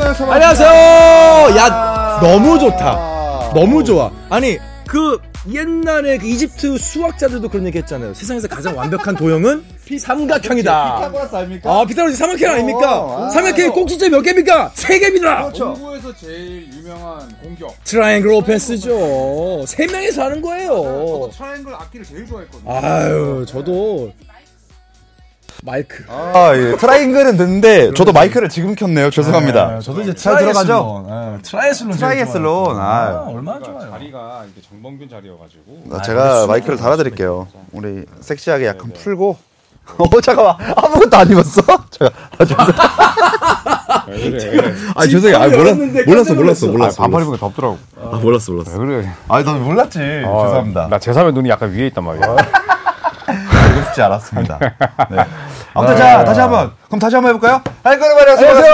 안녕하세요. 안녕하세요. 야 너무 좋다. 너무 좋아. 아니 그 옛날에 그 이집트 수학자들도 그런 얘기 했잖아요. 세상에서 가장 완벽한 도형은 삼각형이다. 피타고라스 아닙니까? 아, 피타고라스 삼각형 아닙니까? 어, 아. 삼각형의 꼭지점 몇 개입니까? 세 개입니다. 그렇죠. 공부에서 제일 유명한 공격. triangle offense죠. 세 명이서 하는 저도 거예요. 트라이앵글 악기를 제일 좋아했거든요. 아유, 저도 마이크. 아, 예. 트라이앵글은 듣는데 저도 마이크를 지금 켰네요. 죄송합니다. 저도 이제 잘 들어가죠? 트라이애슬론. 트라이애슬론. 아, 얼마나 그러니까 좋아요. 자리가 이게 정범균 자리여가지고. 아, 제가 마이크를 달아드릴게요. 우리 섹시하게 약간 풀고. 어, 잠깐만. 아무것도 안 입었어? 제가, 아, 죄송- 왜 그래? 아, 죄송해요. 아, 열었는데 몰랐어, 몰랐어. 몰랐어. 반팔 입은 게 덥더라고. 아, 몰랐어, 몰랐어. 왜 그래? 아, 너 몰랐지. 죄송합니다. 나 제3의 눈이 약간 위에 있단 말이야. 싶지 않았습니다. 네. 아무튼 자, 다시 한 번. 그럼 다시 한번 해볼까요? 아이고, 안녕하세요.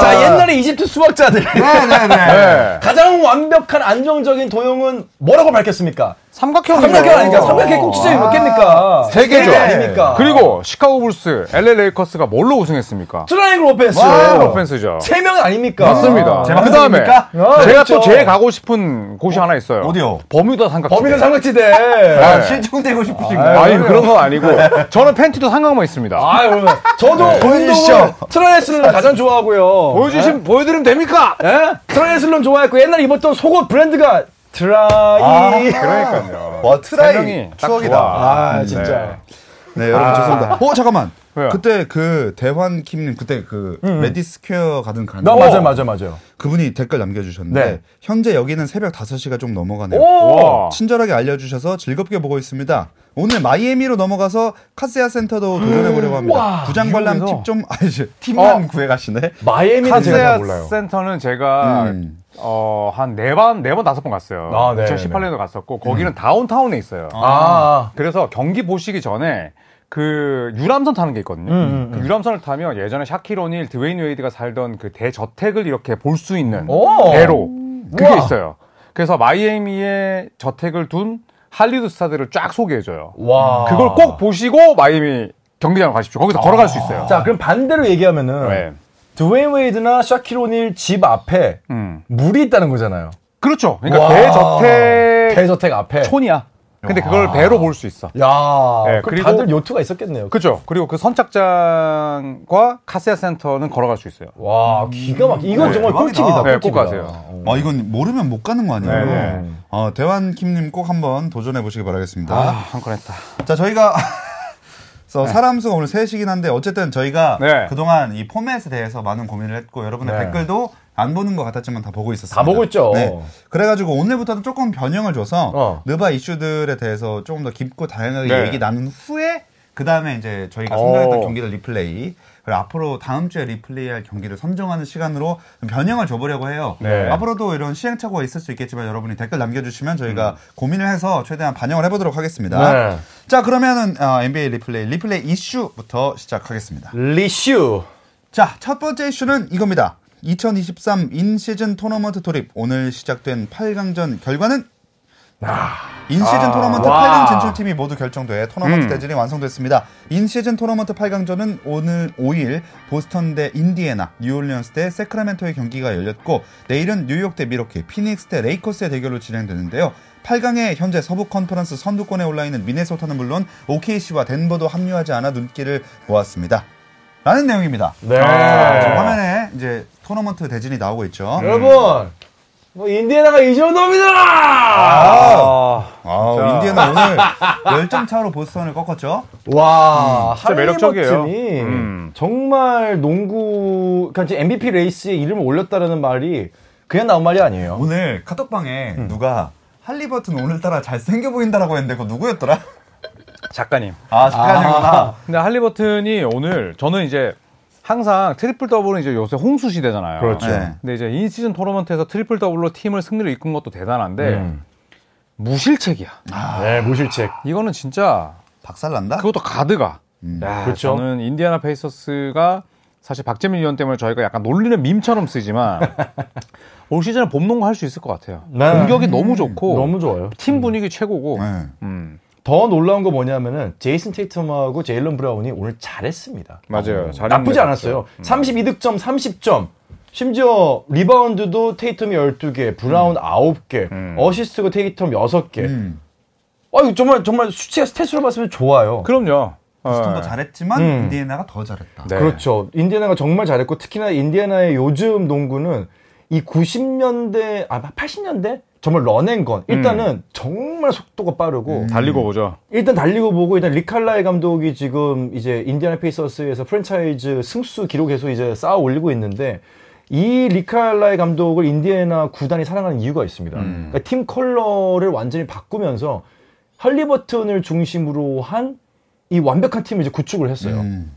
자, 옛날에 이집트 수학자들. 네네네. 네. 가장 완벽한 안정적인 도형은 뭐라고 밝혔습니까? 삼각형. 삼각형 아닙니까? 삼각형 꼭지점이 몇 개입니까? 세 개죠. 개 아닙니까? 그리고 시카고 불스, LA 레이커스가 뭘로 우승했습니까? 트라이앵글 오펜스. 트라이앵글 오펜스죠. 세 명은 아닙니까? 맞습니다. 제그 다음에? 아, 제가 그렇죠. 또 제일 가고 싶은 곳이 하나 있어요. 어디요? 버뮤다 삼각지. 버뮤다 삼각지대. 아, 네. 실종되고 싶으신가요? 아니 그런 건 아니고 저는 팬티도 상관만 있습니다. 아, 그러면 저도 운동을 보여주시죠. 트라이애슬론 가장 좋아하고요. 보여주신 보여드리면 됩니까? 예? 트라이애슬론 좋아했고 옛날에 입었던 속옷 브랜드가 트라이. 그러니까요. 와, 세 트라이 추억이다. 아, 진짜. 네, 여러분 죄송합니다. 어, 잠깐만. 왜요? 그때 그 대환 킴님 그때 그 레디스퀘어 가든 가는 나 맞아요, 맞아요, 맞아요. 그분이 댓글 남겨 주셨는데 네. 현재 여기는 새벽 5시가 좀 넘어가네요. 오! 와. 친절하게 알려 주셔서 즐겁게 보고 있습니다. 오늘 마이애미로 넘어가서 카세아 센터도 도전해 보려고 합니다. 와, 부장 관람? 팁 좀 아니지 팁만 어. 구해 가시네. 잘 카세아 몰라요. 센터는 제가 음. 어, 한 네 번, 네 번, 다섯 번 갔어요. 아, 네, 2018년도 갔었고, 거기는 다운타운에 있어요. 아, 그래서 경기 보시기 전에 그 유람선 타는 게 있거든요. 음, 그 유람선을 타면 예전에 샤킬 오닐, 드웨인 웨이드가 살던 그 대저택을 이렇게 볼 수 있는 오. 배로 그게 우와. 있어요. 그래서 마이애미에 저택을 둔 할리우드 스타들을 쫙 소개해줘요. 와. 그걸 꼭 보시고 마이애미 경기장 가십시오. 거기서 걸어갈 수 있어요. 자, 그럼 반대로 얘기하면은 네. 드웨인 웨이드나 샤킬 오닐 집 앞에 음. 물이 있다는 거잖아요. 그렇죠. 그러니까 와. 대저택 대저택 앞에. 촌이야. 근데 그걸 배로 볼 수 있어. 야, 네, 그 그리고- 다들 요트가 있었겠네요. 그죠. 그리고 그 선착장과 카세아 센터는 걸어갈 수 있어요. 와, 기가 막히. 이건 네, 정말 대박이다. 꿀팁이다. 네, 꿀팁이다. 꼭 가세요. 아 이건 모르면 못 가는 거 아니에요? 네, 네. 어, 대환 킴님 꼭 한번 도전해 보시기 바라겠습니다. 아, 한 건 했다. 자, 저희가 그래서 사람 수가 오늘 셋이긴 한데 어쨌든 저희가 네. 그동안 이 포맷에 대해서 많은 고민을 했고 여러분의 네. 댓글도 안 보는 것 같았지만 다 보고 있었습니다. 다 보고 있죠. 그래가지고 오늘부터는 조금 변형을 줘서 어. 느바 이슈들에 대해서 조금 더 깊고 다양하게 네. 얘기 나눈 후에 그 다음에 이제 저희가 어. 선정했던 경기를 리플레이 그리고 앞으로 다음 주에 리플레이할 경기를 선정하는 시간으로 좀 변형을 줘보려고 해요. 네. 앞으로도 이런 시행착오가 있을 수 있겠지만 여러분이 댓글 남겨주시면 음. 저희가 고민을 해서 최대한 반영을 해보도록 하겠습니다. 네. 자 그러면은 어, NBA 리플레이 리플레이 이슈부터 시작하겠습니다. 리슈. 자 첫 번째 이슈는 이겁니다. 2023 in-season 토너먼트 돌입 오늘 시작된 8강전 결과는 in-season 토너먼트 와. 8강 진출팀이 모두 결정돼 토너먼트 음. 대진이 완성됐습니다. in-season 토너먼트 8강전은 오늘 5일 보스턴 대 인디애나, 뉴올리언스 대 새크라멘토의 경기가 열렸고 내일은 뉴욕 대 밀워키, 피닉스 대 레이커스의 대결로 진행되는데요. 8강에 현재 서부 컨퍼런스 선두권에 올라 있는 미네소타는 물론 OKC와 덴버도 합류하지 않아 눈길을 모았습니다. 라는 내용입니다. 네. 자, 지금 화면에 이제 토너먼트 대진이 나오고 있죠. 여러분, 뭐 인디애나가 이 정도입니다. 아, 아, 아 인디애나 오늘 10점 차로 보스턴을 꺾었죠. 와, 진짜 매력적이에요. 할리버튼이 음. 정말 농구, 그러니까 이제 MVP 레이스에 이름을 올렸다라는 말이 그냥 나온 말이 아니에요. 오늘 카톡방에 누가 할리버튼 오늘따라 잘생겨 보인다라고 했는데 그거 누구였더라? 작가님. 아, 작가님구나. 근데 할리버튼이 오늘 저는 이제 항상 트리플 더블은 이제 요새 홍수 시대잖아요. 그렇죠. 네. 근데 이제 in-season 토너먼트에서 트리플 더블로 팀을 승리로 이끈 것도 대단한데 음. 무실책이야. 네, 무실책. 이거는 진짜 박살난다? 그것도 가드가. 음. 야, 그렇죠. 저는 인디애나 페이서스가 사실 박재민 위원 때문에 저희가 약간 놀리는 밈처럼 쓰지만 올 시즌에 봄농구 할 수 있을 것 같아요. 네. 공격이 너무 좋고 너무 좋아요. 팀 분위기 최고고. 네. 음, 더 놀라운 거 뭐냐면은 제이슨 테이텀하고 제일런 브라운이 오늘 잘했습니다. 맞아요. 잘했는데 나쁘지 그렇죠. 않았어요. 32득점, 30점. 심지어 리바운드도 테이텀이 12개, 브라운 9개, 음. 어시스트가 테이텀 6개. 음. 아유, 정말, 정말 수치가 스탯으로 봤으면 좋아요. 그럼요. 보스턴도 어. 잘했지만 음. 인디애나가 더 잘했다. 네. 그렇죠. 인디애나가 정말 잘했고 특히나 인디애나의 요즘 농구는 이 90년대 아 80년대 정말 run and gun 일단은 정말 속도가 빠르고 달리고 보죠. 일단 달리고 보고 일단 릭 칼라일 감독이 지금 이제 인디애나 페이서스에서 프랜차이즈 승수 기록에서 이제 쌓아 올리고 있는데 이 릭 칼라일 감독을 인디애나 구단이 사랑하는 이유가 있습니다. 그러니까 팀 컬러를 완전히 바꾸면서 할리버튼을 중심으로 한 이 완벽한 팀을 이제 구축을 했어요. 음.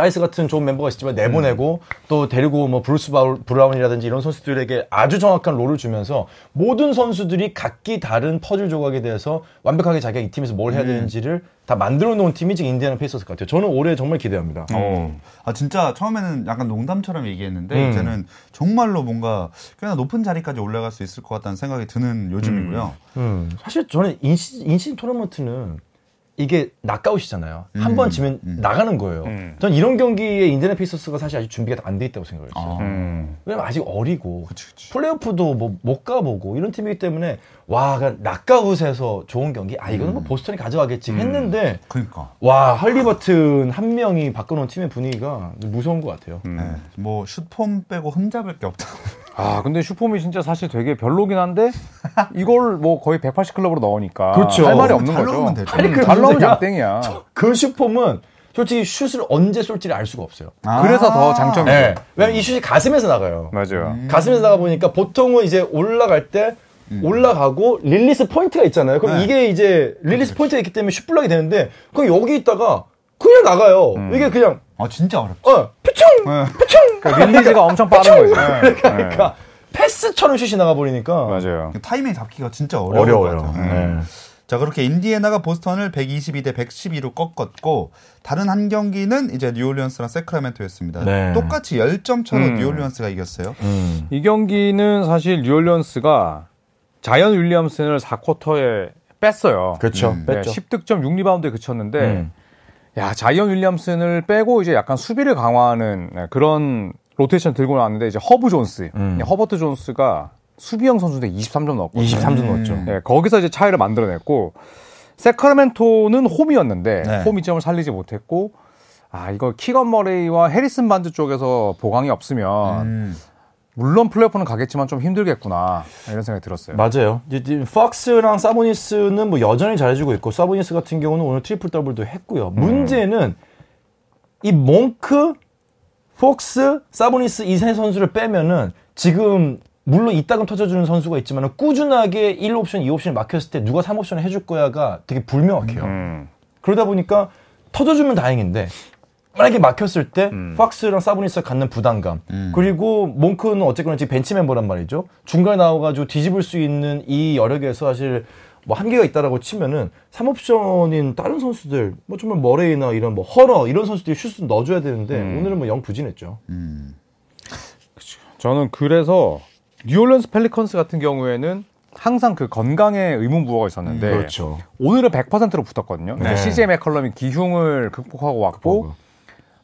다이스 같은 좋은 멤버가 있지만 내보내고 또 데리고 뭐 브루스 바울- 브라운이라든지 이런 선수들에게 아주 정확한 role을 주면서 모든 선수들이 각기 다른 퍼즐 조각에 대해서 완벽하게 자기가 이 팀에서 뭘 해야 되는지를 다 만들어 놓은 팀이 지금 인디애나 페이서스 같아요. 저는 올해 정말 기대합니다. 어. 아 진짜 처음에는 약간 농담처럼 얘기했는데 음. 이제는 정말로 뭔가 꽤나 높은 자리까지 올라갈 수 있을 것 같다는 생각이 드는 요즘이고요. 음, 사실 저는 인시, in-season 토너먼트는 이게 knockout이잖아요. 한번 지면 나가는 거예요. 음. 전 이런 경기에 인디애나 페이서스가 사실 아직 준비가 안 돼 있다고 생각을 했어요. 아. 음. 왜냐면 아직 어리고 그치, 그치. 플레이오프도 뭐 못 가보고 이런 팀이기 때문에 와 knockout에서 좋은 경기 아 이거는 뭐 보스턴이 가져가겠지 했는데 그러니까. 와 할리버튼 한 명이 바꿔놓은 팀의 분위기가 무서운 것 같아요. 음. 네. 뭐 슛폼 빼고 흠잡을 게 없다. 아, 근데 슛 form이 진짜 사실 되게 별로긴 한데 이걸 뭐 거의 180 클럽으로 넣으니까 그렇죠. 할 말이 없는 잘 거죠. 넣으면 되죠. 음, 아니, 그 잘 넣으면 문제가 양땡이야. 그 슈폼은 솔직히 슛을 언제 쏠지를 알 수가 없어요. 아. 그래서 더 장점이죠. 네. 왜냐면 이 슛이 가슴에서 나가요. 맞아요. 가슴에서 나가 보니까 보통은 이제 올라갈 때 올라가고 릴리스 포인트가 있잖아요. 그럼 네. 이게 이제 릴리스 포인트가 있기 때문에 슛 블락이 되는데 그럼 여기 있다가 그냥 나가요. 이게 그냥 아 진짜 어렵죠. 어 피충 네. 피충 그러니까 릴리즈가 엄청 빠른 거죠. 네. 그러니까 패스처럼 슛이 나가 버리니까 맞아요. 타이밍 잡기가 진짜 어려울 어려워요. 자 그렇게 인디애나가 보스턴을 122대 112로 꺾었고 다른 한 경기는 이제 뉴올리언스랑 새크라멘토였습니다. 네. 똑같이 10점 차로 음. 뉴올리언스가 이겼어요. 음. 이 경기는 사실 뉴올리언스가 자이언 윌리엄슨을 4쿼터에 뺐어요. 그렇죠. 음. 네, 뺐죠. 10득점 6리바운드에 그쳤는데 음. 야 자이언 윌리엄슨을 빼고 이제 약간 수비를 강화하는 네, 그런 로테이션 들고 나왔는데 이제 허브 존스, 음. 네, 허버트 존스가 수비형 선수인데 23점 넣었거든요. 23점 넣었죠. 네, 거기서 이제 차이를 만들어냈고 새크라멘토는 홈이었는데 네. 홈 이점을 살리지 못했고 아 이거 키건 머레이와 해리슨 반즈 쪽에서 보강이 없으면 음. 물론 플레이오프는 가겠지만 좀 힘들겠구나 이런 생각이 들었어요. 맞아요. 이제 지금 팍스랑 사보니스는 뭐 여전히 잘해주고 있고 사보니스 같은 경우는 오늘 트리플 더블도 했고요. 문제는 이 몽크, 폭스, 사보니스 이 세 선수를 빼면은 지금 물론 이따금 터져주는 선수가 있지만 꾸준하게 1옵션, 2옵션이 막혔을 때 누가 3옵션을 해줄 거야가 되게 불명확해요. 음. 그러다 보니까 터져주면 다행인데 만약에 막혔을 때 음. 팍스랑 사보니스가 갖는 부담감 그리고 몽크는 어쨌거나 지금 벤치 멤버란 말이죠 중간에 나와가지고 뒤집을 수 있는 이 여력에서 사실 뭐 한계가 있다라고 치면은 3옵션인 다른 선수들 뭐 정말 머레이나 이런 뭐 허러 이런 선수들이 슛을 넣어줘야 되는데 음. 오늘은 뭐 영 부진했죠 음. 저는 그래서 뉴올리언스 펠리컨스 같은 경우에는 항상 그 건강에 의문부호가 있었는데 그렇죠. 오늘은 100%로 붙었거든요. 네. CJ 맥컬럼이 기흉을 극복하고 왔고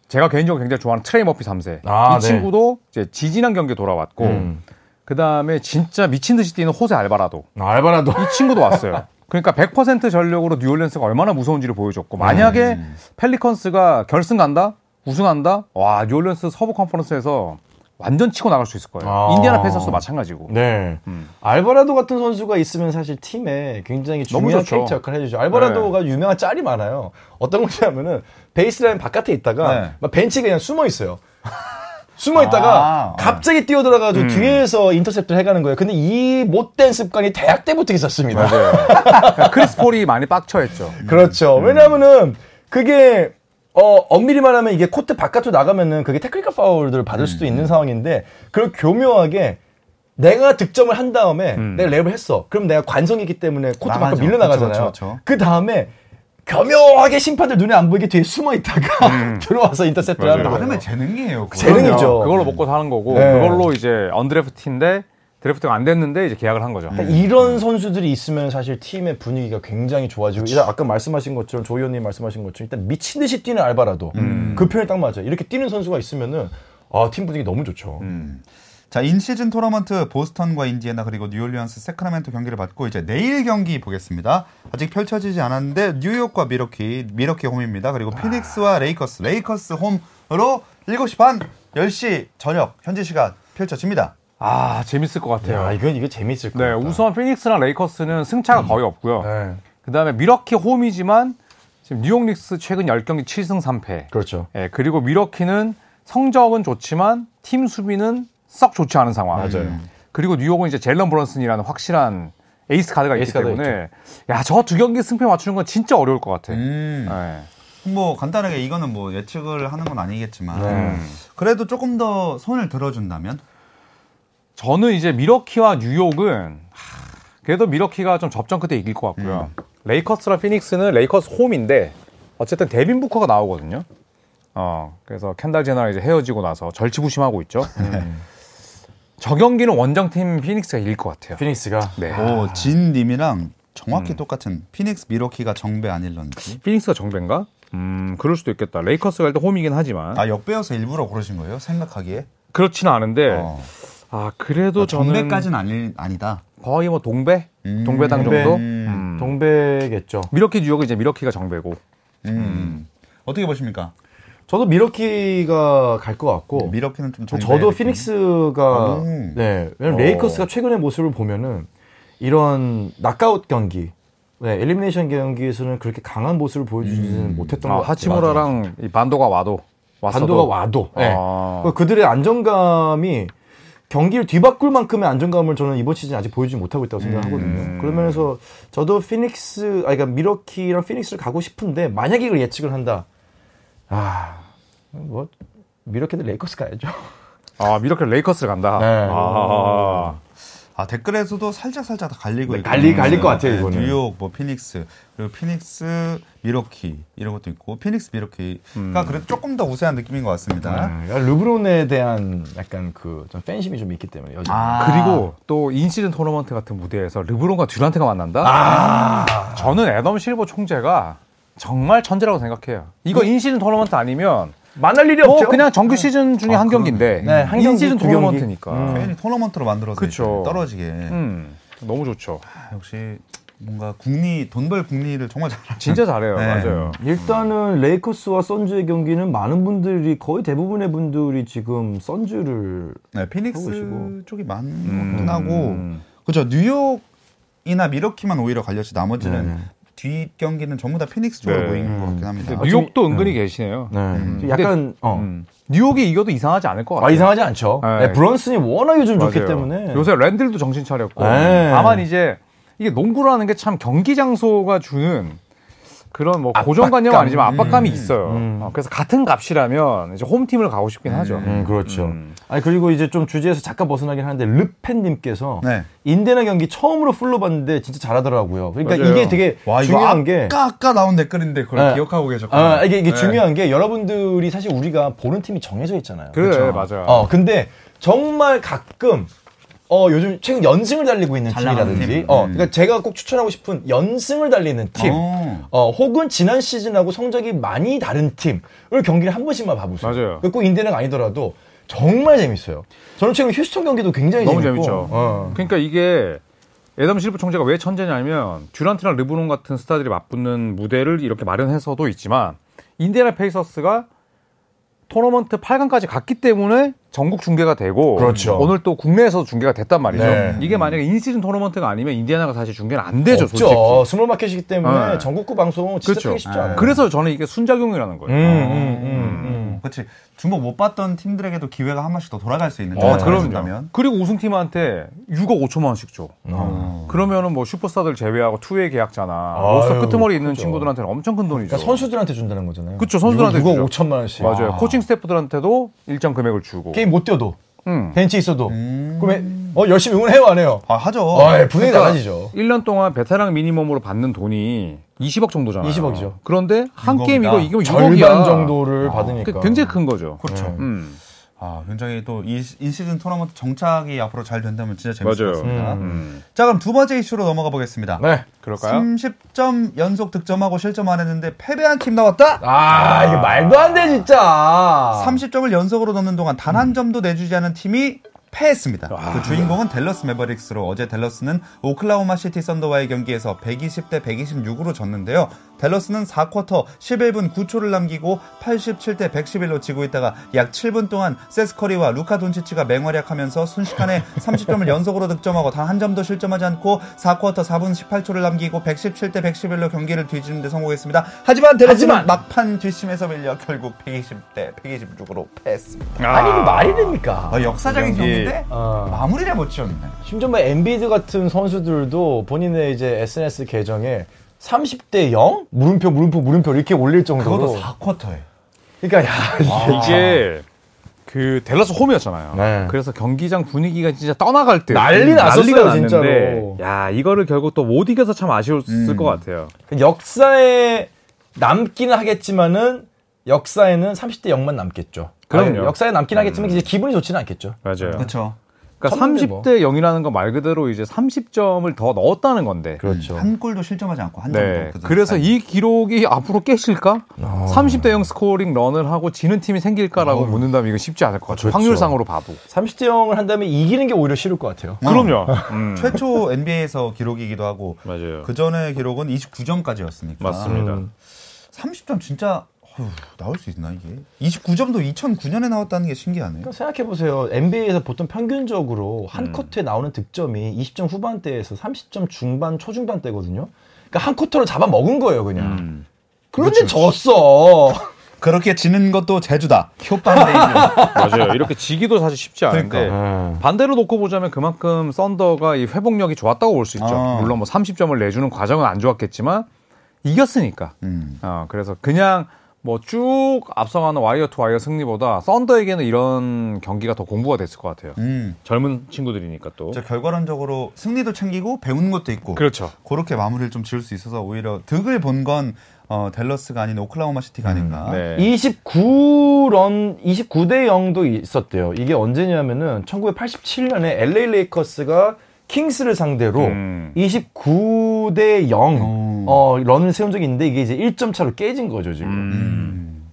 제가 개인적으로 굉장히 좋아하는 트레이 머피 3세 아, 이 네. 친구도 이제 지지난 경기에 돌아왔고 음. 그 다음에 진짜 미친 듯이 뛰는 호세 알바라도 알바라도 이 친구도 왔어요. 그러니까 100% 전력으로 뉴올리언스가 얼마나 무서운지를 보여줬고 만약에 펠리컨스가 결승 간다, 우승한다, 와 뉴올리언스 서부 컨퍼런스에서 완전 치고 나갈 수 있을 거예요. 아. 인디아나 페이서스도 마찬가지고. 네. 음. 알바라도 같은 선수가 있으면 사실 팀에 굉장히 중요한. 캐릭터 역할을 해주죠. 알바라도가 유명한 짤이 많아요. 어떤 거냐면은 베이스라인 바깥에 있다가 네. 막 벤치에 그냥 숨어 있어요. 숨어 있다가 아, 갑자기 뛰어들어가지고 뒤에서 인터셉트를 해가는 거예요. 근데 이 못된 습관이 대학 때부터 있었습니다. 맞아요. 크리스 폴이 많이 빡쳐했죠. 그렇죠. 왜냐하면은 그게 어 엄밀히 말하면 이게 코트 바깥으로 나가면은 그게 테크니컬 파울들을 받을 수도 있는 상황인데 그걸 교묘하게 내가 득점을 한 다음에 내가 레이업을 했어. 그럼 내가 관성이기 때문에 코트 나가죠. 밖으로 밀려 나가잖아요. 그쵸, 그쵸, 그쵸. 그 다음에 교묘하게 심판들 눈에 안 보이게 뒤에 숨어 있다가 들어와서 인터셉트를 하는 거예요. 나름의 재능이에요. 그거. 재능이죠. 그걸로 먹고 사는 거고 네. 그걸로 이제 undrafted인데 드래프트가 안 됐는데 이제 계약을 한 거죠. 그러니까 이런 선수들이 있으면 사실 팀의 분위기가 굉장히 좋아지고 일단 아까 말씀하신 것처럼 조 위원님 말씀하신 것처럼 일단 미친 듯이 뛰는 알바라도 그 표현이 딱 맞아요. 이렇게 뛰는 선수가 있으면은 아, 팀 분위기 너무 좋죠. 음. 자, 인시즌 토너먼트 보스턴과 인디애나 그리고 뉴올리언스 새크라멘토 경기를 받고 이제 내일 경기 보겠습니다. 아직 펼쳐지지 않았는데 뉴욕과 밀워키, 밀워키 홈입니다. 그리고 피닉스와 레이커스, 레이커스 홈으로 7시 반, 10시 저녁 현지 시간 펼쳐집니다. 아 재밌을 것 같아요. 야, 이건 이게 재밌을 것 네, 같다. 우선 피닉스랑 레이커스는 승차가 거의 없고요. 네. 그다음에 밀워키 홈이지만 지금 뉴욕 닉스 최근 10경기 7승 3패. 그렇죠. 예, 그리고 밀워키는 성적은 좋지만 팀 수비는 썩 좋지 않은 상황. 맞아요. 그리고 뉴욕은 이제 제일런 브런슨이라는 확실한 에이스 카드가 있기 에이스 카드가 때문에 야, 저 두 경기 승패 맞추는 건 진짜 어려울 것 같아. 음. 예. 뭐 간단하게 이거는 뭐 예측을 하는 건 아니겠지만 네. 그래도 조금 더 손을 들어준다면 저는 이제 밀워키와 뉴욕은 하, 그래도 밀워키가 좀 접전 끝에 이길 것 같고요. 레이커스랑 피닉스는 레이커스 홈인데 어쨌든 데빈 부커가 나오거든요. 어 그래서 켄달 제너랑 이제 헤어지고 나서 절치부심하고 있죠. 저 경기는 원정팀 피닉스가 이길 것 같아요. 피닉스가 네. 오, 진 님이랑 정확히 똑같은 피닉스 밀워키가 정배 아닐런지 피닉스가 정배인가? 음 그럴 수도 있겠다. 레이커스가 일단 홈이긴 하지만 아 역배여서 일부러 고르신 거예요? 생각하기에? 그렇지는 않은데 어. 아 그래도 아, 저는 정배까지는 아니, 아니다. 거의 뭐 동배 음. 동배당 동배. 정도. 음. 음. 동배겠죠. 밀워키 뉴욕은 이제 밀워키가 정배고. 음. 어떻게 보십니까? 저도 밀워키가 갈 것 같고 밀워키는 좀 정배 저도 느낌. 피닉스가 음. 네 왜냐면 어. 레이커스가 최근의 모습을 보면은 이런 녹아웃 경기 네, elimination 경기에서는 그렇게 강한 모습을 보여주지는 못했던 아, 것 같아요. 하치무라랑 이 반도가 와도 왔어도 반도가 와도 네. 아. 그들의 안정감이 경기를 뒤바꿀 만큼의 안정감을 저는 이번 시즌 아직 보여주지 못하고 있다고 생각하거든요. 음. 그러면서 저도 피닉스, 아, 그러니까 밀워키랑 피닉스를 가고 싶은데 만약에 이걸 예측을 한다. 아, 뭐 밀워키도 레이커스 가야죠. 아 밀워키 레이커스를 간다. 네. 아, 아 댓글에서도 살짝 살짝 다 갈리고 네, 갈리- 갈릴 것 같아요, 이거는. 뉴욕, 뭐 피닉스 그리고 피닉스 밀워키 이런 것도 있고 피닉스 밀워키가 음. 그래도 조금 더 우세한 느낌인 것 같습니다. 아, 그러니까 르브론에 대한 약간 그 좀 팬심이 좀 있기 때문에 여전히. 아. 그리고 또 인시즌 토너먼트 같은 무대에서 르브론과 듀란트가 만난다. 아. 저는 애덤 실버 총재가 정말 천재라고 생각해요. 이거 인시즌 토너먼트 아니면 만날 일이 뭐 없죠. 그냥 정규 시즌 중에 아, 한. 경기인데 네, 한 경기, 인시즌 두 경기. 토너먼트니까. 음. 괜히 토너먼트로 만들어서 그쵸. 떨어지게 음, 너무 좋죠. 역시 뭔가 국리 돈벌 국리를 정말 잘하죠. 진짜 잘해요. 네. 맞아요. 일단은 레이커스와 선즈의 경기는 많은 분들이 거의 대부분의 분들이 지금 선즈를 네, 피닉스. 쪽이 많긴 음. 하고 그죠 뉴욕 이나 미러키만 오히려 갈렸지 나머지는 네. 뒷 경기는 전부 다 피닉스 쪽으로 네. 보이는 것 같긴 합니다. 근데 뉴욕도 은근히 계시네요. 네. 음. 좀 약간 어. 음. 뉴욕이 이겨도 이상하지 않을 것 같아요. 아, 이상하지 않죠. 네. 네, 브런슨이 워낙 요즘 좋기 맞아요. 때문에 요새 랜들도 정신 차렸고 네. 다만 이제 이게 농구라는 게 참 경기 장소가 주는 그런 뭐 고정관념 압박감. 아니지만 압박감이 음. 있어요. 음. 어, 그래서 같은 값이라면 이제 홈팀을 가고 싶긴 하죠. 음, 그렇죠. 음. 아니 그리고 이제 좀 주제에서 잠깐 벗어나긴 하는데 르펜님께서 네. 인데나 경기 처음으로 풀로 봤는데 진짜 잘하더라고요. 그러니까 맞아요. 이게 되게 와 이거 중요한 아까 게 아까 나온 댓글인데 그걸 네. 기억하고 계셨구나. 아, 이게, 이게 네. 중요한 게 여러분들이 사실 우리가 보는 팀이 정해져 있잖아요. 그래 그렇죠. 맞아요. 어, 근데 정말 가끔 어, 요즘 최근 연승을 달리고 있는 팀이라든지, 팀. 어, 음. 그러니까 제가 꼭 추천하고 싶은 연승을 달리는 팀, 어. 어, 혹은 지난 시즌하고 성적이 많이 다른 팀을 경기를 한 번씩만 봐보세요. 맞아요. 꼭 인디애나가 아니더라도 정말 재밌어요. 저는 최근 휴스턴 경기도 굉장히 너무 재밌고, 재밌죠. 어. 그러니까 이게 애덤 실버 총재가 왜 천재냐면 듀란트랑 르브론 같은 스타들이 맞붙는 무대를 이렇게 마련해서도 있지만 인디애나 페이서스가 토너먼트 8강까지 갔기 때문에 전국 중계가 되고 그렇죠. 오늘 또 국내에서 중계가 됐단 말이죠. 네. 이게 만약에 인시즌 토너먼트가 아니면 인디애나가 사실 중계는 안 되죠, 없죠. 솔직히. small market이기 때문에 네. 전국구 방송 진짜 그렇죠. 쉽지 않아요. 그래서 저는 이게 순작용이라는 거예요. 음, 음, 음, 음. 그렇지. 주목 못 받던 팀들에게도 기회가 한 번씩 더 돌아갈 수 있는. 어, 정말 그럼요. 그리고 우승팀한테 6억 5천만 원씩 줘. 어. 그러면은 뭐 슈퍼스타들 제외하고 two-way 계약자나 로스터 끄트머리 있는 그죠. 친구들한테는 엄청 큰 돈이죠. 그러니까 선수들한테 준다는 거잖아요. 그쵸, 선수들한테 누가 주죠. 5천만 원씩. 맞아요. 아. 코칭 스태프들한테도 일정 금액을 주고. 게임 못 뛰어도 음. 벤치 있어도 음. 그러면 어 열심히 응원해요 안 해요? 아 하죠. 어, 분위기 달라지죠. 1년 동안 베테랑 미니멈으로 받는 돈이 20억 정도잖아요. 20억이죠. 그런데 한 6억이다. 게임 이거 이기면 6억이야. 절반 정도를 받으니까 굉장히 큰 거죠. 그렇죠. 네. 음. 아, 굉장히 또 이 in-season 토너먼트 정착이 앞으로 잘 된다면 진짜 재밌을 맞아요. 것 같습니다. 음. 자, 그럼 두 번째 이슈로 넘어가 보겠습니다. 네. 그럴까요? 30점 연속 득점하고 실점 안 했는데 패배한 팀 나왔다? 아, 이게 말도 안 돼, 진짜. 30점을 연속으로 넣는 동안 단 한 점도 내주지 않은 팀이 패했습니다. 그 주인공은 댈러스 매버릭스로 어제 댈러스는 오클라호마 시티 썬더와의 경기에서 120대 126으로 졌는데요. 댈러스는 4쿼터 11분 9초를 남기고 87대 111로 지고 있다가 약 7분 동안 세스 커리와 루카 돈치치가 맹활약하면서 순식간에 30점을 연속으로 득점하고 단 한 점도 실점하지 않고 4쿼터 4분 18초를 남기고 117대 111로 경기를 뒤집는 데 성공했습니다. 하지만 댈러스는! 막판 뒷심에서 밀려 결국 120대 126으로 패했습니다. 아니, 이게 말이 됩니까? 아, 역사적인 경기. 경기인데 어. 마무리를 못 지었네. 심지어 뭐 엠비드 같은 선수들도 본인의 이제 SNS 계정에 30대 0? 물음표, 물음표, 물음표 이렇게 올릴 정도로. 그것도 4쿼터에. 그러니까, 야, 이게. 이게 그 댈러스 홈이었잖아요. 네. 그래서 경기장 분위기가 진짜 떠나갈 때 난리 났었어요, 난리가 났는데, 진짜로. 야 이거를 결국 또 못 이겨서 참 아쉬웠을 음. 것 같아요. 그 역사에 남기는 하겠지만은 역사에는 30대 0만 남겠죠. 그럼요. 아니, 역사에 남긴 하겠지만 이제 기분이 좋지는 않겠죠. 맞아요. 그렇죠. 그러니까 졌는데 30대 0이라는 건 말 그대로 이제 30점을 더 넣었다는 건데. 그렇죠. 한 골도 실점하지 않고 한 점도. 네. 그 그래서 사이. 이 기록이 앞으로 깨질까? 어. 30대 0 scoring run을 하고 지는 팀이 생길까라고 어우. 묻는다면 이건 쉽지 않을 것 같아요. 그렇죠. 확률상으로 봐도. 30대 0을 한다면 이기는 게 오히려 쉬울 것 같아요. 그럼요. 음. 최초 NBA에서 기록이기도 하고 맞아요. 그 전에 기록은 29점까지였으니까. 맞습니다. 음. 30점 진짜 어휴, 나올 수 있나 이게? 29점도 2009년에 나왔다는 게 신기하네. 그러니까 생각해 보세요. NBA에서 보통 평균적으로 한 쿼터에 나오는 득점이 20점 후반대에서 30점 중반, 초중반대거든요. 그러니까 한 쿼터를 잡아 먹은 거예요, 그냥. 음. 그런데 졌어. 그렇게 지는 것도 제주다. 효빵데이즈. 맞아요. 이렇게 지기도 사실 쉽지 않은데 그러니까. 반대로 놓고 보자면 그만큼 썬더가 이 회복력이 좋았다고 볼 수 있죠. 아. 물론 뭐 30점을 내주는 과정은 안 좋았겠지만 이겼으니까. 음. 어, 그래서 그냥 뭐 쭉 앞서가는 와이어 투 와이어 승리보다 썬더에게는 이런 경기가 더 공부가 됐을 것 같아요. 음. 젊은 친구들이니까 또. 저 결과론적으로 승리도 챙기고 배우는 것도 있고 그렇죠. 그렇게 마무리를 좀 지을 수 있어서 오히려 득을 본건 어, 댈러스가 아닌 오클라호마 시티가 아닌가. 네. 29 run 29대 0도 있었대요. 이게 언제냐면은 1987년에 LA 레이커스가 킹스를 상대로 음. 29대 0 오. 어, 런을 세운 적이 있는데 이게 이제 1점 차로 깨진 거죠, 지금. 음.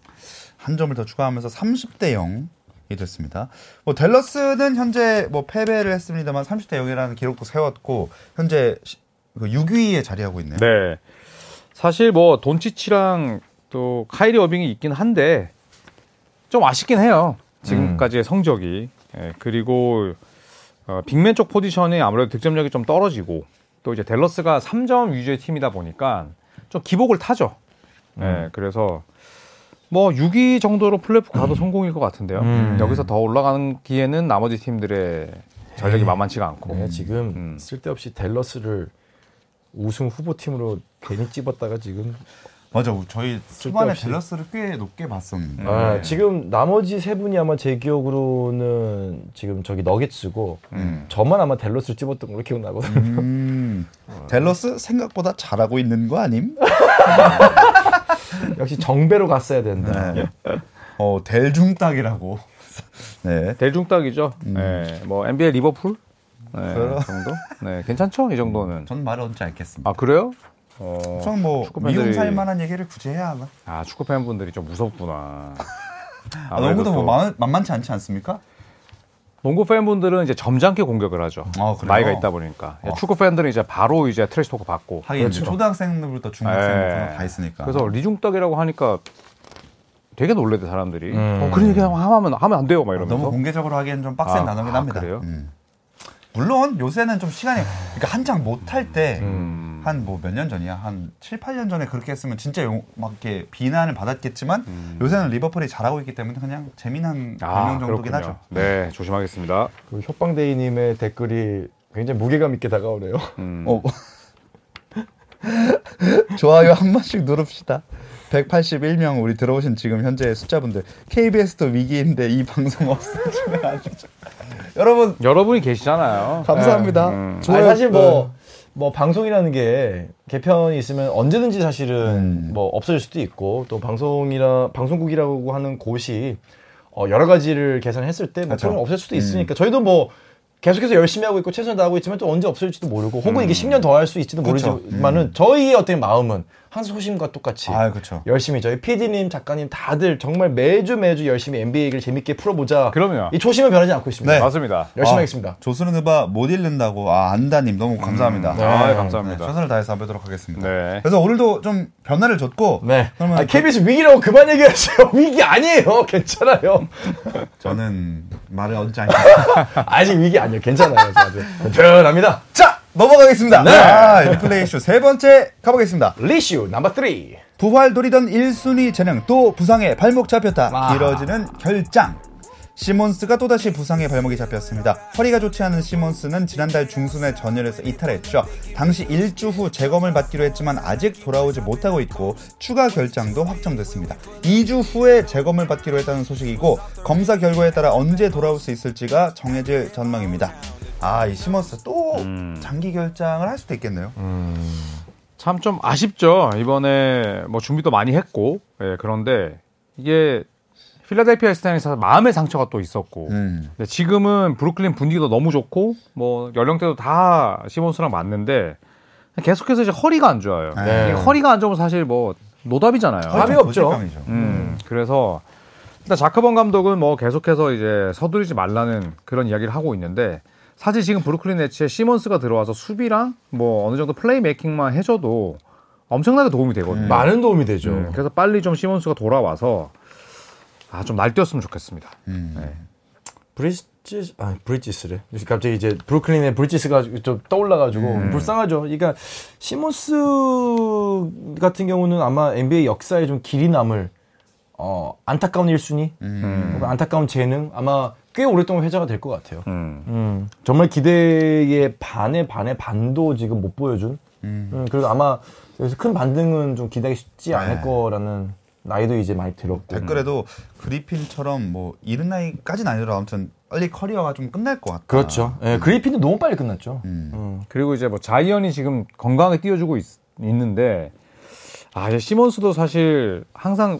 한 점을 더 추가하면서 30대 0이 됐습니다. 뭐 댈러스는 현재 뭐 패배를 했습니다만 30대 0이라는 기록도 세웠고 현재 시- 그 6위에 자리하고 있네요. 네. 사실 뭐 돈치치랑 또 카이리 어빙이 있긴 한데 좀 아쉽긴 해요. 지금까지의 성적이. 예, 그리고 어, 빅맨 쪽 포지션이 아무래도 득점력이 좀 떨어지고 또 이제 댈러스가 3점 위주의 팀이다 보니까 좀 기복을 타죠. 예, 그래서 뭐 6위 정도로 플레이오프 가도 성공일 것 같은데요. 음. 여기서 더 올라가는 기에는 나머지 팀들의 전력이 만만치가 않고. 내가 지금 음. 쓸데없이 댈러스를 우승 후보 팀으로 괜히 찝었다가 지금 맞아. 저희 초반에. 댈러스를 꽤 높게 봤었는데. 아, 지금 나머지 세 분이 아마 제 기억으로는 지금 저기 너겟츠고 음. 저만 아마 댈러스를 찝었던 걸로 기억나거든요. 음. 댈러스 생각보다 잘하고 있는 거 아님? 역시 정배로 갔어야 된다. 네. 어, 델중딱이라고. 네. 대중딱이죠. 네, 뭐 NBA 리버풀 네. 정도. 네, 괜찮죠? 이 정도는. 전 말을 얹지 않겠습니다. 아 그래요? 어, 전뭐 축구 팬들이- 미움 살 만한 얘기를 굳이 해야 하나? 아 축구 팬분들이 좀 무섭구나. 아, 농구도 뭐 또 만, 만만치 않지 않습니까? 농구 팬분들은 이제 점잖게 공격을 하죠. 아? 나이가 있다 보니까 어. 축구 팬들은 이제 바로 이제 trash talk 받고. 하긴 그렇죠. 초등학생들부터 중학생 예. 다 있으니까. 그래서 리중떡이라고 하니까 되게 놀래대 사람들이. 음. 어, 그런 얘기 하면 하면 안 돼요, 막 이러면서. 너무 공개적으로 하기엔 좀 빡센 아, 단어긴 아, 합니다. 그래요? 음. 물론 요새는 좀 시간이 그러니까 한창 못할 때 음. 한 뭐 몇 년 전이야 한 7, 8년 전에 그렇게 했으면 진짜 용, 막 이렇게 비난을 받았겠지만 요새는 리버풀이 잘하고 있기 때문에 그냥 재미난 아, 별명 정도긴 그렇군요. 하죠. 네, 조심하겠습니다. 그 협방데이님의 댓글이 굉장히 무게감 있게 다가오네요. 음. 어. 좋아요 한 번씩 누릅시다. 181명 우리 들어오신 지금 현재 숫자분들 KBS도 위기인데 이 방송 없으시면 안 되죠. 여러분 여러분이 계시잖아요. 감사합니다. 음. 아니, 사실 뭐, 뭐 방송이라는 게 개편이 있으면 언제든지 사실은 음. 뭐 없어질 수도 있고 또 방송이라 방송국이라고 하는 곳이 어, 여러 가지를 계산했을 때뭐 그렇죠. 그런 건 없을 수도 있으니까 저희도 뭐 계속해서 열심히 하고 있고 최선을 다하고 있지만 또 언제 없어질지도 모르고 혹은 이게 10년 더 할 수 있지도 그렇죠. 모르지만은 저희의 어떤 마음은 항상 소심과 똑같이 아, 그렇죠. 열심히 저희 PD님, 작가님 다들 정말 매주 매주 열심히 NBA 얘기를 재밌게 풀어보자. 그럼요. 이 초심은 변하지 않고 있습니다. 네. 맞습니다. 열심히 아, 하겠습니다. 조수는 음악 못 읽는다고 아 안다님 너무 감사합니다. 네. 아, 네, 감사합니다. 최선을 다해서 해보도록 하겠습니다. 네. 그래서 오늘도 좀 변화를 줬고 네. 그러면 아, KBS 위기라고 그만 얘기하세요. 위기 아니에요. 괜찮아요. 저는 말을 얹지 않겠습니다. 아직 위기 아니에요. 괜찮아요. 저 아주 든든합니다. 자 넘어가겠습니다. 네. 아, 리플레이 이슈 세 번째 가보겠습니다. 리슈 넘버 3. 부활 노리던 1순위 재능 또 부상에 발목 잡혔다. 아. 길어지는 결장. 시몬스가 또다시 부상에 발목이 잡혔습니다. 허리가 좋지 않은 시몬스는 지난달 중순에 전열에서 이탈했죠. 당시 일주 후 재검을 받기로 했지만 아직 돌아오지 못하고 있고 추가 결장도 확정됐습니다. 2주 후에 재검을 받기로 했다는 소식이고 검사 결과에 따라 언제 돌아올 수 있을지가 정해질 전망입니다. 아, 이 시몬스 또 장기 결장을 할 수도 있겠네요. 참좀 아쉽죠. 이번에 뭐 준비도 많이 했고, 예, 그런데 이게 필라델피아 시절에서 마음의 상처가 또 있었고, 음. 근데 지금은 브루클린 분위기도 너무 좋고, 뭐 연령대도 다 시몬스랑 맞는데 계속해서 이제 허리가 안 좋아요. 네. 허리가 안 좋으면 사실 뭐 노답이잖아요. 답이 좀 없죠. 부질감이죠. 음, 그래서 일단 자크 본 감독은 뭐 계속해서 이제 서두르지 말라는 그런 이야기를 하고 있는데 사실 지금 브루클린 네츠에 시몬스가 들어와서 수비랑 뭐 어느 정도 playmaking만 해줘도 엄청나게 도움이 되거든요. 많은 도움이 되죠. 음, 그래서 빨리 좀 시몬스가 돌아와서 아 좀 날뛰었으면 좋겠습니다. 음. 네. 브리지스, 아, 브리지스래. 갑자기 이제 브루클린의 브리지스가 좀 떠올라가지고 불쌍하죠. 그러니까 시몬스 같은 경우는 아마 NBA 역사에 좀 길이 남을 어, 안타까운 1순위, 음. 안타까운 재능 아마 꽤 오랫동안 회자가 될 것 같아요. 음. 음, 정말 기대의 반의 반의 반도 지금 못 보여준. 음, 그리고 아마 여기서 큰 반등은 좀 기대하기 쉽지 않을 네. 거라는 나이도 이제 많이 들었고. 댓글에도 그리핀처럼 뭐 이른 나이까지는 아니더라도 아무튼 빨리 커리어가 좀 끝날 것 같다. 그렇죠. 예, 그리핀도 너무 빨리 끝났죠. 음. 음. 그리고 이제 뭐 자이언이 지금 건강하게 뛰어주고 있, 는데 아 이제 시몬스도 사실 항상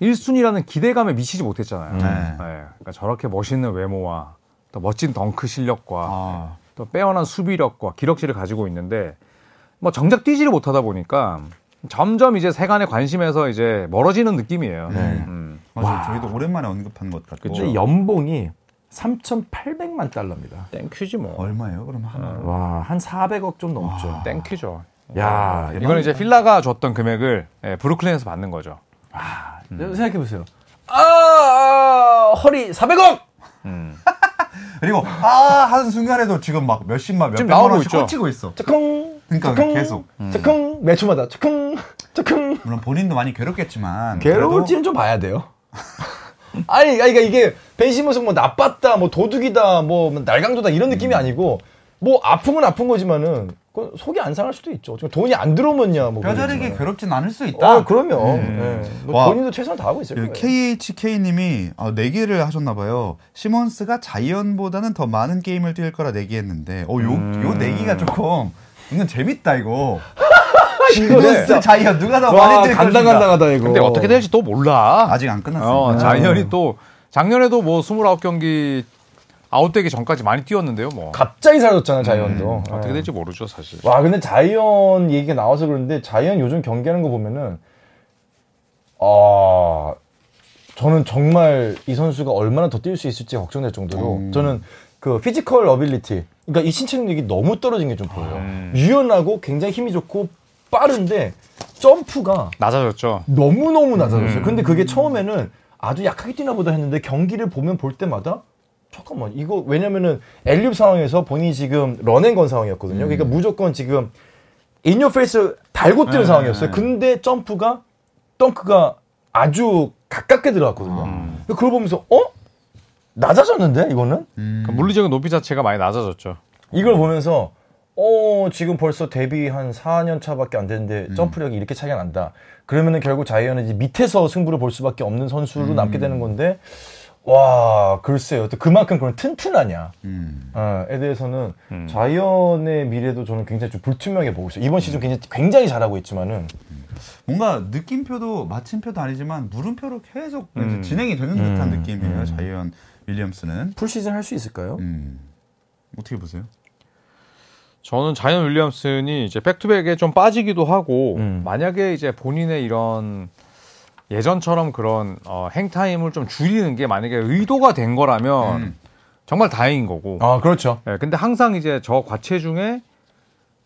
1순위라는 기대감에 미치지 못했잖아요. 네. 네. 그러니까 저렇게 멋있는 외모와 또 멋진 덩크 실력과 아, 또 빼어난 수비력과 기럭지를 가지고 있는데 뭐 정작 뛰지를 못하다 보니까 점점 이제 세간의 관심에서 이제 멀어지는 느낌이에요. 네. 음. 맞아요. 저희도 오랜만에 언급한 것 같고. 근데 연봉이 3,800만 달러입니다. 땡큐지 뭐. 얼마예요? 그럼 하나. 와, 한 400억 좀 넘죠. 땡큐죠. 야, 이거는 이제 필라가 줬던 금액을 예, 브루클린에서 받는 거죠. 생각해 보세요. 아, 아, 허리 400억. 그리고 아 하는 순간에도 지금 막 몇십만 몇백만 나오고 원씩 있죠. 꽂히고 있어. 쩌컹. 그러니까 쩌컹, 계속. 쩌컹 매 초마다 쩌컹. 쩌컹. 물론 본인도 많이 괴롭겠지만 괴로울지는 좀 봐야 돼요. 아니, 그러니까 이게 벤시몬스 뭐 나빴다, 뭐 도둑이다, 뭐 날강도다 이런 느낌이 아니고 뭐 아픈 건 아픈 거지만은 그건 속이 안 상할 수도 있죠. 지금 돈이 안 들어오면야 뭐. 뼈저리게. 괴롭진 않을 수 있다. 어, 그럼요. 예. 뭐 와. 본인도 최선을 다하고 있을 그 거예요. KHK님이 아, 내기를 하셨나 봐요. 시몬스가 자이언보다는 더 많은 게임을 뛸 거라 내기했는데, 어, 요, 요 내기가 조금, 이건 재밌다, 이거. 시몬스, 자이언, 누가 더 와, 많이 뛸 것인가. 간당간당하다 이거. 근데 어떻게 될지 또 몰라. 아직 안 끝났습니다. 어, 자이언이 또 작년에도 뭐 29경기 아웃되기 전까지 많이 뛰었는데요, 뭐. 갑자기 사라졌잖아 자이언도. 어떻게 예. 될지 모르죠, 사실. 와 근데 자이언 얘기가 나와서 그런데 자이언 요즘 경기하는 거 보면은 아 저는 정말 이 선수가 얼마나 더 뛸 수 있을지 걱정될 정도로 음. 저는 그 physical ability 그러니까 이 신체 능력이 너무 떨어진 게 좀 보여요. 음. 유연하고 굉장히 힘이 좋고 빠른데 점프가 낮아졌죠. 너무 너무 낮아졌어요. 음. 근데 그게 처음에는 아주 약하게 뛰나 보다 했는데 경기를 보면 볼 때마다 잠깐만 이거 왜냐면은 alley-oop 상황에서 본인이 지금 run and gun 상황이었거든요. 그러니까 무조건 지금 in your face 달고 뛰는 네, 상황이었어요. 네. 근데 점프가 덩크가 아주 가깝게 들어갔거든요. 음. 그걸 보면서 어? 낮아졌는데 이거는? 음. 그러니까 물리적인 높이 자체가 많이 낮아졌죠. 이걸 보면서 어 지금 벌써 데뷔 한 4년 차밖에 안 됐는데 점프력이 이렇게 차이가 난다. 그러면은 결국 자이언은 이제 밑에서 승부를 볼 수밖에 없는 선수로 남게 되는 건데 와 글쎄요. 또 그만큼 그런 튼튼하냐. 음. 어, 에 대해서는 음. 자이언의 미래도 저는 굉장히 좀 불투명해 보고 있어요. 이번 시즌 굉장히, 굉장히 잘하고 있지만은 뭔가 느낌표도 마침표도 아니지만 물음표로 계속 음. 진행이 되는 듯한 음, 느낌이에요. 음. 자이언 윌리엄슨은. full 시즌 할 수 있을까요? 음. 어떻게 보세요? 저는 자이언 윌리엄슨이 이제 back-to-back에 좀 빠지기도 하고 음. 만약에 이제 본인의 이런 예전처럼 그런 어, hang time을 좀 줄이는 게 만약에 의도가 된 거라면 음. 정말 다행인 거고. 아 그렇죠. 예, 근데 항상 이제 저 과체중에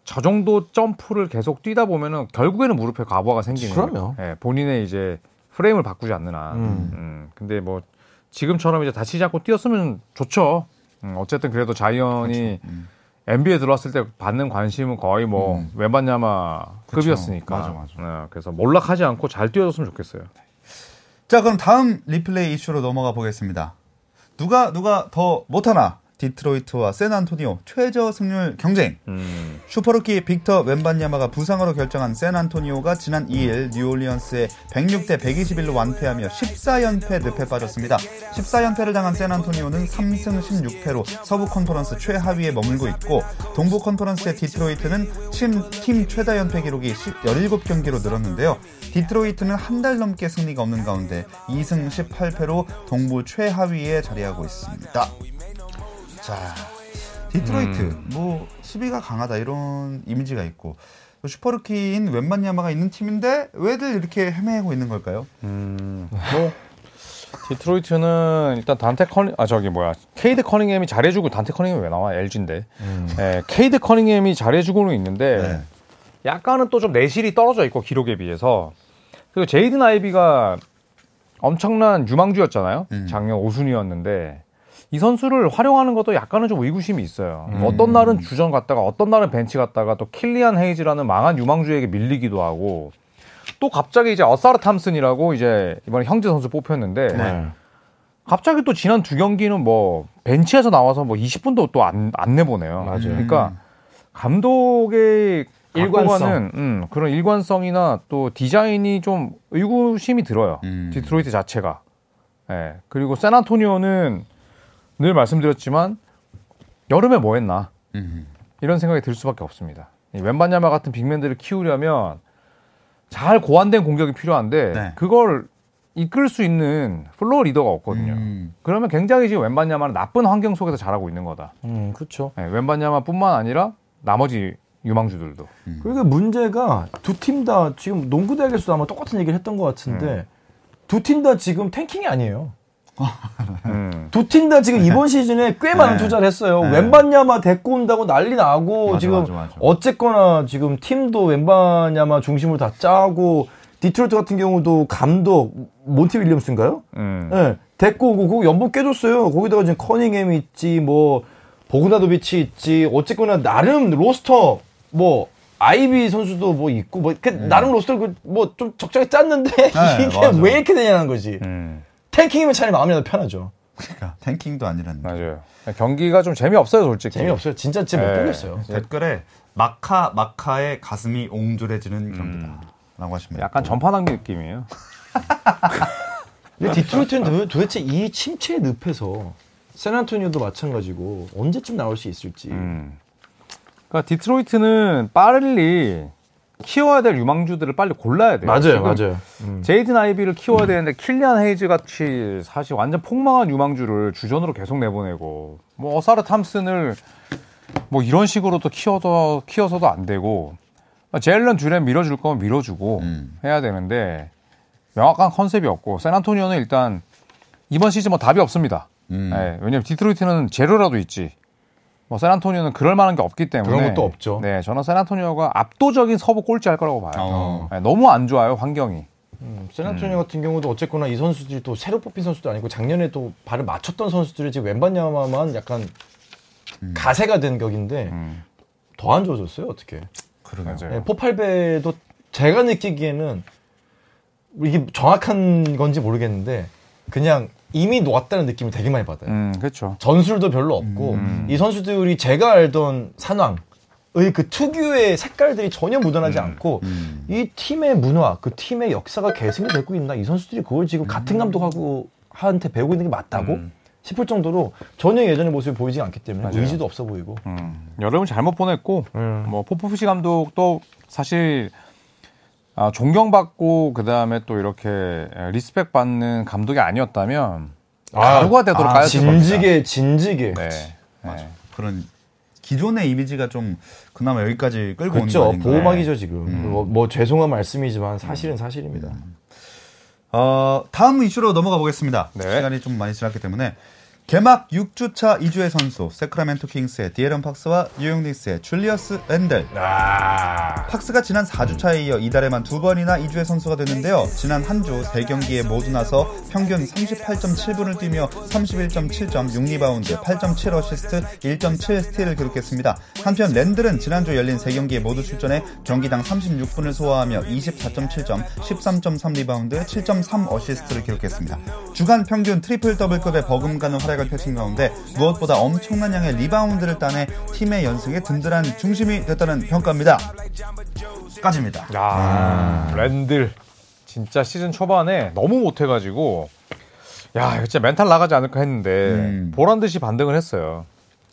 저 정도 점프를 계속 뛰다 보면은 결국에는 무릎에 과부하가 생기는 그럼요. 예, 본인의 이제 프레임을 바꾸지 않는 한. 음. 음, 근데 뭐 지금처럼 이제 다치지 않고 뛰었으면 좋죠. 음, 어쨌든 그래도 자이언이 음. NBA에 들어왔을 때 받는 관심은 거의 뭐 음. 웸반야마 급이었으니까. 맞아, 맞아. 예, 그래서 몰락하지 않고 잘 뛰어줬으면 좋겠어요. 자, 그럼 다음 리플레이 이슈로 넘어가 보겠습니다. 누가 누가 더 못하나? 디트로이트와 샌안토니오 최저 승률 경쟁. 음. 슈퍼루키 빅터 웸반야마가 부상으로 결장한 샌안토니오가 지난 2일 뉴올리언스에 106대 121로 완패하며 14연패 늪에 빠졌습니다. 14연패를 당한 샌안토니오는 3승 16패로 서부 컨퍼런스 최하위에 머물고 있고 동부 컨퍼런스의 디트로이트는 팀, 팀 최다 연패 기록이 17경기로 늘었는데요. 디트로이트는 한 달 넘게 승리가 없는 가운데 2승 18패로 동부 최하위에 자리하고 있습니다. 자, 디트로이트. 뭐 수비가 강하다 이런 이미지가 있고 또 슈퍼루키인 웸반야마가 있는 팀인데 왜들 이렇게 헤매고 있는 걸까요? 음, 뭐? 디트로이트는 일단 단테 커닝 아 저기 뭐야. 케이드 커닝햄이 잘해주고 단테 커닝햄이 왜 나와? LG인데. 예, 케이드 커닝햄이 잘해주고는 있는데 네. 약간은 또 좀 내실이 떨어져 있고 기록에 비해서. 그리고 제이든 아이비가 엄청난 유망주였잖아요. 음. 작년 5순위였는데 이 선수를 활용하는 것도 약간은 좀 의구심이 있어요 음. 어떤 날은 주전 갔다가 어떤 날은 벤치 갔다가 또 킬리안 헤이즈라는 망한 유망주에게 밀리기도 하고 또 갑자기 이제 어사르 탐슨이라고 이제 이번에 형제 선수 뽑혔는데 네. 갑자기 또 지난 두 경기는 뭐 벤치에서 나와서 뭐 20분도 또 안 안 내보내요. 맞아요. 그러니까 감독의 일관성. 음, 그런 일관성이나 또 디자인이 좀 의구심이 들어요. 음. 디트로이트 자체가. 예. 그리고 샌안토니오는 늘 말씀드렸지만 여름에 뭐 했나 음. 이런 생각이 들 수밖에 없습니다. 이 웸반야마 같은 big man들을 키우려면 잘 고안된 공격이 필요한데 네. 그걸 이끌 수 있는 floor leader가 없거든요. 음. 그러면 굉장히 지금 웸반야마는 나쁜 환경 속에서 잘하고 있는 거다. 음 그렇죠. 네, 웸반야마뿐만 아니라 나머지 유망주들도. 그리고 문제가 두 팀 다 지금 농구 대학에서도 아마 똑같은 얘기를 했던 것 같은데 두 팀 다 지금 tanking이 아니에요. 음. 두팀다 지금 이번 시즌에 꽤 많은 네. 투자를 했어요. 네. 웸반야마 데리고 온다고 난리 나고 맞아, 지금 맞아, 맞아. 어쨌거나 지금 팀도 웸반야마 중심으로 다 짜고 디트로이트 같은 경우도 감독 몬티 윌리엄스인가요? 음. 네, 데리고 오고 그거 연봉 꽤 줬어요. 거기다가 지금 커닝햄이 있지 뭐 보그다노비치 있지 어쨌거나 나름 roster 뭐 아이비 선수도 뭐 있고 뭐그 나름 roster 뭐좀 적절히 짰는데 네, 이게 맞아. 왜 이렇게 되냐는 거지. 음. 탱킹이면 차라리 마음이라도 편하죠. 그러니까 탱킹도 아니라는 거. 맞아요. 경기가 좀 재미없어요, 솔직히. 재미없어요. 진짜 진짜 못 네. 보겠어요. 댓글에 마카 마카의 가슴이 옹졸해지는 경기다라고 하시면 약간 전파당기 느낌이에요. 근데 디트로이트는 도- 도대체 이 침체의 늪에서 샌안토니오도 마찬가지고 언제쯤 나올 수 있을지. 음. 그러니까 디트로이트는 빨리 키워야 될 유망주들을 빨리 골라야 돼요. 맞아요, 맞아요. 음. 제이든 아이비를 키워야 되는데 킬리안 헤이즈 같이 사실 완전 폭망한 유망주를 주전으로 계속 내보내고 뭐 어사르 탐슨을 뭐 이런 식으로 또 키워서 키워서도 안 되고 제일런 듀렌 밀어줄 거면 밀어주고 음. 해야 되는데 명확한 concept이 없고 샌안토니오는 일단 이번 시즌 뭐 답이 없습니다. 음. 네, 왜냐면 디트로이트는 재료라도 있지. 뭐 샌안토니오는 그럴 만한 게 없기 때문에 그런 것도 없죠. 네, 저는 샌안토니오가 압도적인 서부 꼴찌할 거라고 봐요. 어. 네, 너무 안 좋아요 환경이. 음, 샌안토니오 같은 경우도 어쨌거나 이 선수들이 또 새로 뽑힌 선수도 아니고 작년에 또 발을 맞췄던 선수들이 지금 웬바냐마만 약간 가세가 된 격인데 음, 더안 좋아졌어요 어떻게? 그러게요. 맞아요. 네, 포팔베도 제가 느끼기에는 이게 정확한 건지 모르겠는데 그냥 이미 놓았다는 느낌을 되게 많이 받아요. 음, 그렇죠. 전술도 별로 없고 음. 이 선수들이 제가 알던 산왕 의 그 특유의 색깔들이 전혀 묻어나지 않고 음. 이 팀의 문화, 그 팀의 역사가 계승이 되고 있나 이 선수들이 그걸 지금 같은 감독하고 한테 배우고 있는 게 맞다고 음. 싶을 정도로 전혀 예전의 모습이 보이지 않기 때문에 맞아요. 의지도 없어 보이고. 음, 여름을 잘못 보냈고 음. 뭐 포포비치 감독도 사실 아, 존경받고 그 다음에 또 이렇게 respect 받는 감독이 아니었다면 가루가 되도록 아, 까였을 겁니다. 진즉에 진즉에. 네. 맞아. 그런 기존의 이미지가 좀 그나마 여기까지 끌고 그렇죠. 아닌가. 보호막이죠 지금. 뭐, 뭐 죄송한 말씀이지만 사실은 사실입니다. 어, 다음 이슈로 넘어가 보겠습니다. 네. 시간이 좀 많이 지났기 때문에 개막 6주차 이주의 선수 새크라멘토 킹스의 디애런 팍스와 뉴욕 닉스의 줄리어스 랜들. 팍스가 지난 4주차에 이어 이달에만 두 번이나 이주의 선수가 됐는데요. 지난 한 주 3경기에 모두 나서 평균 38.7분을 뛰며 31.7점, 6리바운드, 8.7 어시스트, 1.7 스틸을 기록했습니다. 한편 랜들은 지난주 열린 3경기에 모두 출전해 경기당 36분을 소화하며 24.7점, 13.3 리바운드, 7.3 어시스트를 기록했습니다. 주간 평균 트리플 더블급에 버금가는 활약 을 펼친 가운데 무엇보다 엄청난 양의 리바운드를 따내 팀의 연승에 든든한 중심이 됐다는 평가입니다. 까지입니다. 야, 랜들 진짜 시즌 초반에 너무 못해가지고 야, 진짜 멘탈 나가지 않을까 했는데 음. 보란 듯이 반등을 했어요.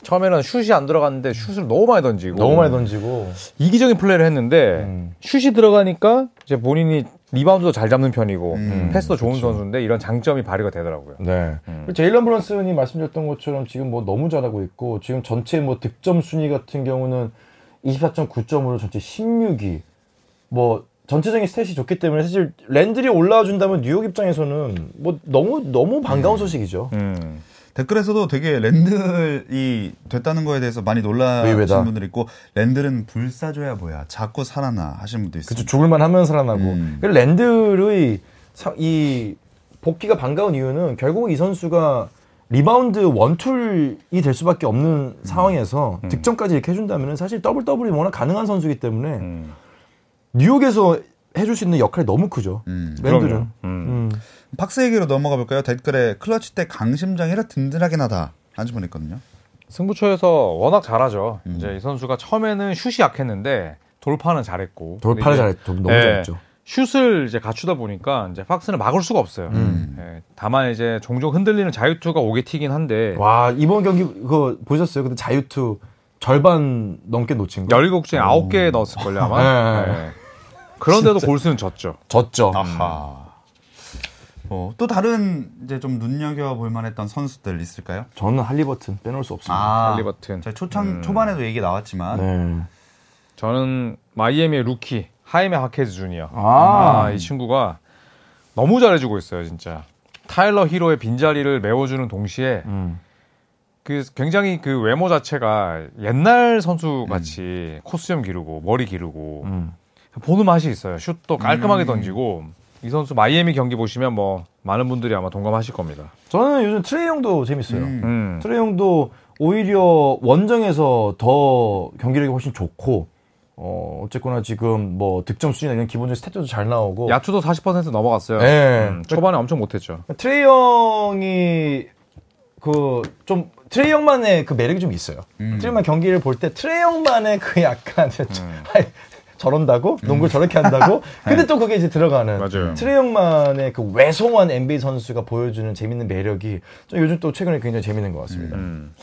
처음에는 슛이 안 들어갔는데 슛을 너무 많이 던지고 너무 많이 던지고. 이기적인 플레이를 했는데 음. 슛이 들어가니까 이제 본인이 리바운드도 잘 잡는 편이고 음, 패스도 좋은 선수인데 이런 장점이 발휘가 되더라고요. 네. 그리고 제일런 브런슨이 말씀드렸던 것처럼 지금 뭐 너무 잘하고 있고 지금 전체 뭐 득점 순위 같은 경우는 24.9점으로 전체 16위. 뭐 전체적인 stat이 좋기 때문에 사실 랜들이 올라와 준다면 뉴욕 입장에서는 뭐 너무 너무 반가운 소식이죠. 음. 댓글에서도 되게 랜들이 됐다는 거에 대해서 많이 놀라신. 분들 있고 랜들은 불사조야 뭐야 자꾸 살아나 하시는 분도 있어요. 그쵸 죽을만 하면 살아나고 음. 랜들의 사- 이 복귀가 반가운 이유는 결국 이 선수가 리바운드 one tool이 될 수밖에 없는 상황에서 득점까지 이렇게 해준다면 사실 더블 더블이 워낙 가능한 선수이기 때문에 음. 뉴욕에서 해줄 수 있는 역할이 너무 크죠. 음. 그럼요. 음. 음. 팍스 얘기로 넘어가 볼까요? 댓글에 클러치 때 강심장이라 든든하긴 하다 분 있거든요. 승부처에서 워낙 잘하죠. 음. 이제 이 선수가 처음에는 슛이 약했는데 돌파는 잘했고 돌파를 잘했죠. 너무 네. 잘했죠. 슛을 이제 갖추다 보니까 이제 팍스는 막을 수가 없어요. 음. 예, 다만 이제 종종 흔들리는 자유투가 오게 튀긴 한데 와 이번 경기 그거 보셨어요? 근데 자유투 절반 넘게 놓친 거. 17 중에 9개 넣었을걸요 아마. 네. 예. 그런데도 골수는 졌죠. 졌죠. 아하. 어, 또 다른 이제 좀 눈여겨 볼 만했던 선수들 있을까요? 저는 할리버튼 빼놓을 수 없습니다. 아, 할리버튼. 저희 초창 음. 초반에도 얘기 나왔지만 네. 저는 마이애미의 루키 하이메 하케즈 주니어. 아. 아, 이 친구가 너무 잘해주고 있어요, 진짜. 타일러 히로의 빈자리를 메워주는 동시에 음. 그 굉장히 그 외모 자체가 옛날 선수 같이 콧수염 기르고 머리 기르고 음. 보는 맛이 있어요. 슛도 깔끔하게 음. 던지고 이 선수 마이애미 경기 보시면 뭐 많은 분들이 아마 동감하실 겁니다. 저는 요즘 트레이 영도 재밌어요. 음. 음. 트레이 영도 오히려 원정에서 더 경기력이 훨씬 좋고 어 어쨌거나 지금 뭐 득점 수준이나 이런 기본적인 스탯도 잘 나오고 야투도 40% 넘어갔어요. 네. 음, 초반에 엄청 못했죠. 트레이 영이 그 좀 트레이 영만의 그 매력이 좀 있어요. 음. 트레이 영만 경기를 볼 때 트레이 영만의 그 약간 아이, 저런다고 농구를 저렇게 한다고 근데 또 그게 이제 들어가는 맞아요. 트레이 형만의 그 외송한 NBA 선수가 보여주는 재밌는 매력이 좀 요즘 또 최근에 굉장히 재밌는 것 같습니다. 음.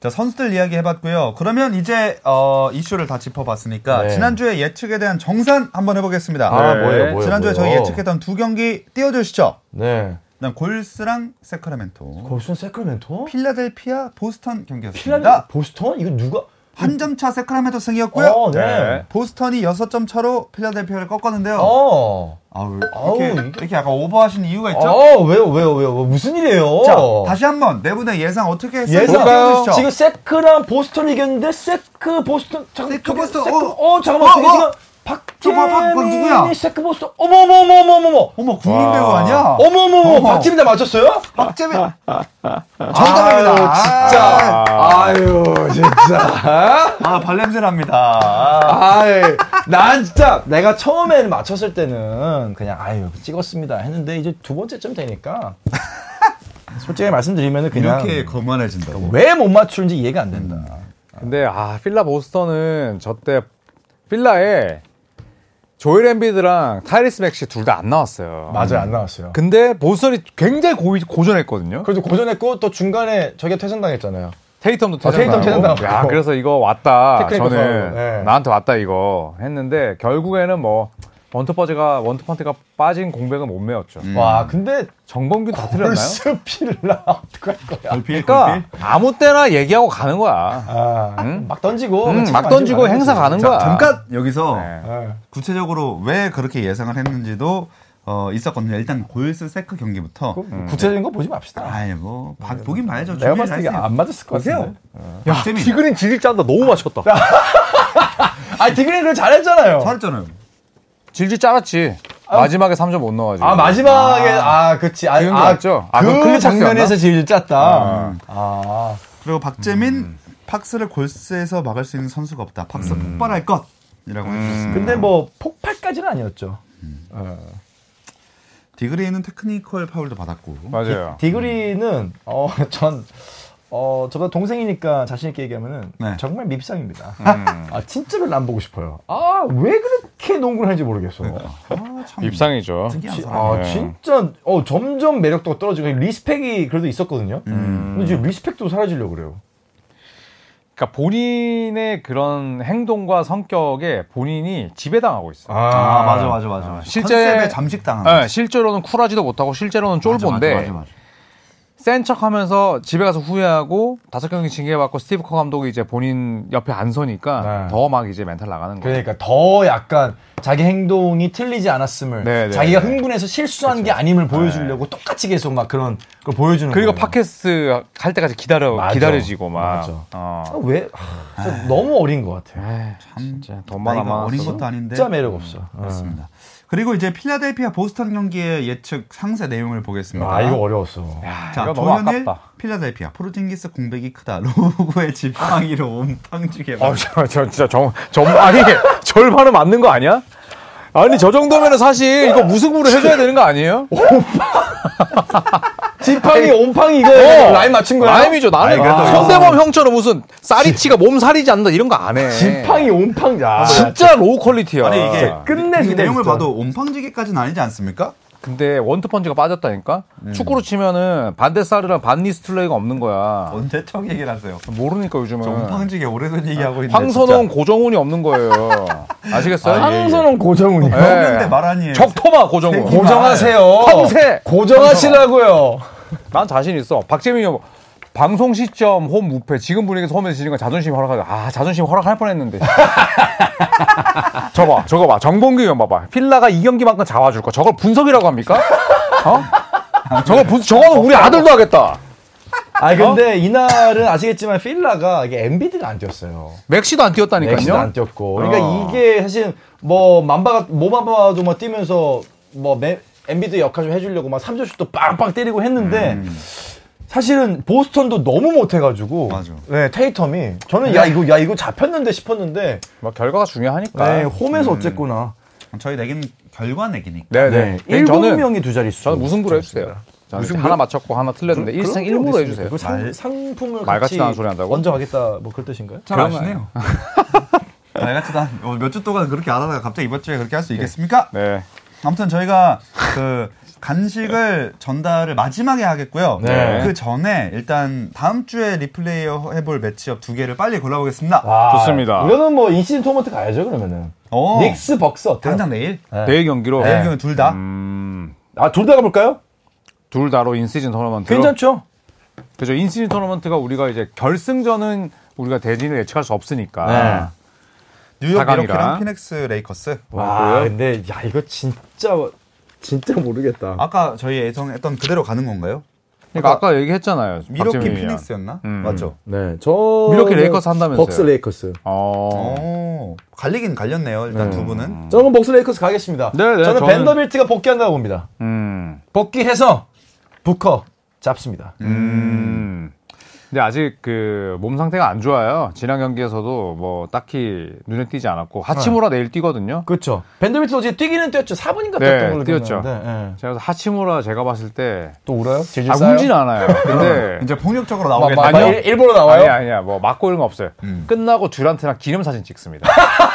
자 선수들 이야기 해봤고요. 그러면 이제 어, 이슈를 다 짚어봤으니까 네. 지난주에 예측에 대한 정산 한번 해보겠습니다. 아 네. 뭐예요, 뭐예요? 지난주에 저희 뭐예요? 예측했던 두 경기 띄워주시죠. 네. 그다음 골스랑 세크라멘토, 거기서 세크라멘토? 필라델피아, 보스턴 경기였습니다. 필라델 보스턴? 이거 누가? 한 점 차 새크라멘토 승이었고요. 어, 네. 네. 보스턴이 6점 차로 필라델피아를 꺾었는데요. 어. 아, 왜 아우, 이렇게, 이게- 이렇게 약간 오버하신 이유가 있죠? 어, 왜요, 왜요, 왜요? 무슨 일이에요? 자, 다시 한번 네 분의 예상 어떻게 했어요? 예상. 지금 세크랑 보스턴 이겼는데 세크 보스턴 잠깐 세크 저기 보스턴, 세크, 어. 어, 잠깐만 어, 저게 어. 지금 저 봐, 박- 박 누구야? 박재민이 세크 보스턴 어머 어머 어머 어머 어머 어머, 국민 와. 배우 아니야? 어머 어머 어머 어머. 박재민 다 맞췄어요? 박재민. 아유, 정답입니다. 진짜 아유 진짜 아, 발냄새 납니다. 아, 아이 난 진짜 내가 처음에는 맞췄을 때는 그냥 아유 찍었습니다 했는데 이제 두 번째쯤 되니까 솔직히 말씀드리면은 그냥 이렇게 거만해진다고. 왜 못 맞추는지 이해가 안 된다. 근데 아 필라 보스턴은 저때 필라에 조엘 엠비드랑 타이리스 맥시 둘 다 안 나왔어요. 맞아요 안 나왔어요. 근데 보스턴이 굉장히 고, 고전했거든요. 그래도 고전했고 또 중간에 저게 퇴장당했잖아요. 테이텀도 어, 테이텀 퇴장당하고. 야, 그래서 이거 왔다. 저는 네. 나한테 왔다 이거 했는데 결국에는 뭐 원투퍼즈가 원투펀트가 빠진 공백은 못 메웠죠. 음. 와, 근데 정범균 다 틀렸나요? 벌써 필라 어떡할 거야? 골필, 그러니까 골필. 아무 때나 얘기하고 가는 거야. 아, 응? 막 던지고 음, 막막 던지고 행사 거지. 가는 자, 거야. 잠깐 여기서 네. 예. 구체적으로 왜 그렇게 예상을 했는지도 어, 있었거든요. 일단 골스 세크 경기부터. 그 구체적인 거 보지 맙시다. 아이 뭐 봐- 보긴 봐야죠. 내가 봤을 때 이게. 안 맞았을 것 보세요. 같은데. 야. 디그린 질질 짠다. 너무 맛있겠다. 아, 디그린 그걸 잘했잖아요. 잘했잖아요. 질질 짰지. 마지막에 3점 못 넣어가지고. 아, 마지막에 아, 그치. 아, 지은 거 아, 맞죠? 아, 그 클리퍼스였나? 장면에서 제일 짰다. 아. 아. 그리고 박재민 음. 팍스를 골스에서 막을 수 있는 선수가 없다. 팍스 폭발할 것 이라고 음. 해주셨습니다. 근데 뭐 폭발까지는 아니었죠. 어. 디그린은 테크니컬 파울도 받았고. 맞아요. 디그린은 어, 전 어, 저가 동생이니까 자신 있게 얘기하면은 네. 정말 밉상입니다. 음. 아, 진짜로 안 보고 싶어요. 아, 왜 그렇게 농구를 하는지 모르겠어. 아, 참 밉상이죠. 특이한 지- 사람. 아, 네. 진짜 어, 점점 매력도가 떨어지고 respect이 그래도 있었거든요. 음. 근데 지금 respect도 사라지려고 그래요. 그러니까 본인의 그런 행동과 성격에 본인이 지배당하고 있어요. 아, 맞아, 맞아, 맞아. 실제- 컨셉에 잠식당한. 네, 실제로는 쿨하지도 못하고 실제로는 쫄보인데 맞아, 맞아, 맞아. 센 척하면서 집에 가서 후회하고 다섯 경기 징계받고 스티브 커 감독이 이제 본인 옆에 안 서니까 네. 더 막 이제 멘탈 나가는 거예요. 그러니까 더 약간 자기 행동이 틀리지 않았음을 네, 네, 자기가 네. 흥분해서 실수한 게 아님을 보여주려고 똑같이 계속 막 그런 걸 보여주는 그리고 거예요. 팟캐스트 할 때까지 기다려 맞아. 기다려지고 막. 어. 아, 왜 하, 진짜 너무 어린 것 같아요. 에이, 진짜 돈만 안 어린. 것도 아닌데. 진짜 매력 없어. 그렇습니다. 그리고 이제 필라델피아 보스턴 경기의 예측 상세 내용을 보겠습니다. 아 이거 어려웠어. 야, 자, 조현일. 필라델피아 포르징기스 공백이 크다. 로고의 지팡이로 옴팡지게. 아, 저, 저 진짜 정, 정 아니 절반은 맞는 거 아니야? 아니 저 정도면은 사실 이거 무승부로 해줘야 되는 거 아니에요? 지팡이 옴팡이 이거 어. 라인 맞춘 거야? 라임이죠. 나는 그래도 손대범 형처럼 무슨 사리치가 몸 사리지 않는다 이런 거 안 해. 지팡이 옴팡 야. 진짜 low quality야. 아니 이게 이 내용을 진짜. 봐도 옴팡지게까지는 아니지 않습니까? 근데 원투펀치가 빠졌다니까? 축구로 치면은 반대 쌀이랑 반니스툴레이가 없는 거야. 언제 척 얘기를 하세요? 모르니까 요즘은. 저 옴팡지게 오래전 얘기하고 있는데. 황선홍, 고정훈이 없는 거예요. 아시겠어요? 아, 예, 예. 황선홍 고정훈이요. 예. 했는데 말 아니에요. 적토마 고정훈. 고정하세요. 황새. 고정하시라고요. 난 자신 있어. 박재민이 형, 방송 시점 홈 무패 지금 분위기에서 홈에서 지는 건 자존심 허락하자. 아 자존심 허락할 뻔했는데. 저봐 저거 봐 정봉규 형 봐봐. 필라가 이 경기만큼 잡아줄 거. 저걸 분석이라고 합니까? 어? 저거 분 저거는 우리 아들도 하겠다. 아 근데 이날은 아시겠지만 필라가 이게 엠비드가 안 뛰었어요. 맥시도 안 뛰었다니까요. 맥시도 안 뛰었고. 그러니까 어. 이게 사실 뭐 밤바가 모밤바도 막 뛰면서 뭐 매, 엠비드 역할 좀 해주려고 막 3점슛도 빵빵 때리고 했는데 사실은 보스턴도 너무 못해가지고. 맞아. 네 테이텀이 저는 야 이거 야 이거 잡혔는데 싶었는데 뭐 결과가 중요하니까. 네 홈에서 어쨌구나. 저희 내기는 결과 내기니까. 네, 네 네. 일곱 저는 명이 두 자릿수. 저는 무승부로 해주세요. 저는 이렇게 하나 맞췄고 하나 틀렸는데 일승 1무로 해주세요. 그 상, 상품을 말 같이 같지도 않은 소리 한다고? 먼저 하겠다 뭐 그럴 뜻인가요? 잘 아시네요. 말같지도 몇주 동안 그렇게 안 하다가 갑자기 이번 주에 그렇게 할 수 있겠습니까? 네. 아무튼 저희가 그 간식을 전달을 마지막에 하겠고요. 네. 그 전에 일단 다음 주에 리플레이 해볼 매치업 두 개를 빨리 골라보겠습니다. 와, 좋습니다. 이거는 뭐 in-season 토너먼트 가야죠 그러면은. 어. 닉스 벅스 어때요? 당장 내일. 네. 내일 경기로 내일 경기 둘 다. 음, 아, 둘 다 가볼까요? 둘 다로 in-season 토너먼트로 괜찮죠? 그죠. in-season 토너먼트가 우리가 이제 결승전은 우리가 대진을 예측할 수 없으니까. 네. 뉴욕. 밀워키랑 피닉스 레이커스. 와, 근데 야 이거 진짜 진짜 모르겠다. 아까 저희 예상했던 그대로 가는 건가요? 그러니까 아까 얘기했잖아요. 밀워키. 피닉스였나? 음. 맞죠? 네, 저 밀워키 레이커스 한다면서요? 벅스 레이커스. 어. 오, 갈리긴 갈렸네요. 일단 두 분은. 저는 벅스 레이커스 가겠습니다. 네, 네, 저는 저는- 밴더빌트가 복귀한다고 봅니다. 음. 복귀해서 부커 잡습니다. 음. 근데 아직 그 몸 상태가 안 좋아요. 지난 경기에서도 뭐 딱히 눈에 띄지 않았고 하치무라 내일 뛰거든요. 그렇죠. 밴더빌트 어제 뛰기는 뛰었죠. 4분인가 네, 뛰었던 걸로 뛰었죠. 예. 제가 하치무라 제가 봤을 때 또 울어요? 질질 아, 싸요? 울진 않아요. 근데 이제 폭력적으로 막, 나오겠다. 아니요. 일- 일본어 나와요? 아니 아니야 뭐 맞고 이런 거 없어요. 음. 끝나고 듀란트랑 기념 사진 찍습니다.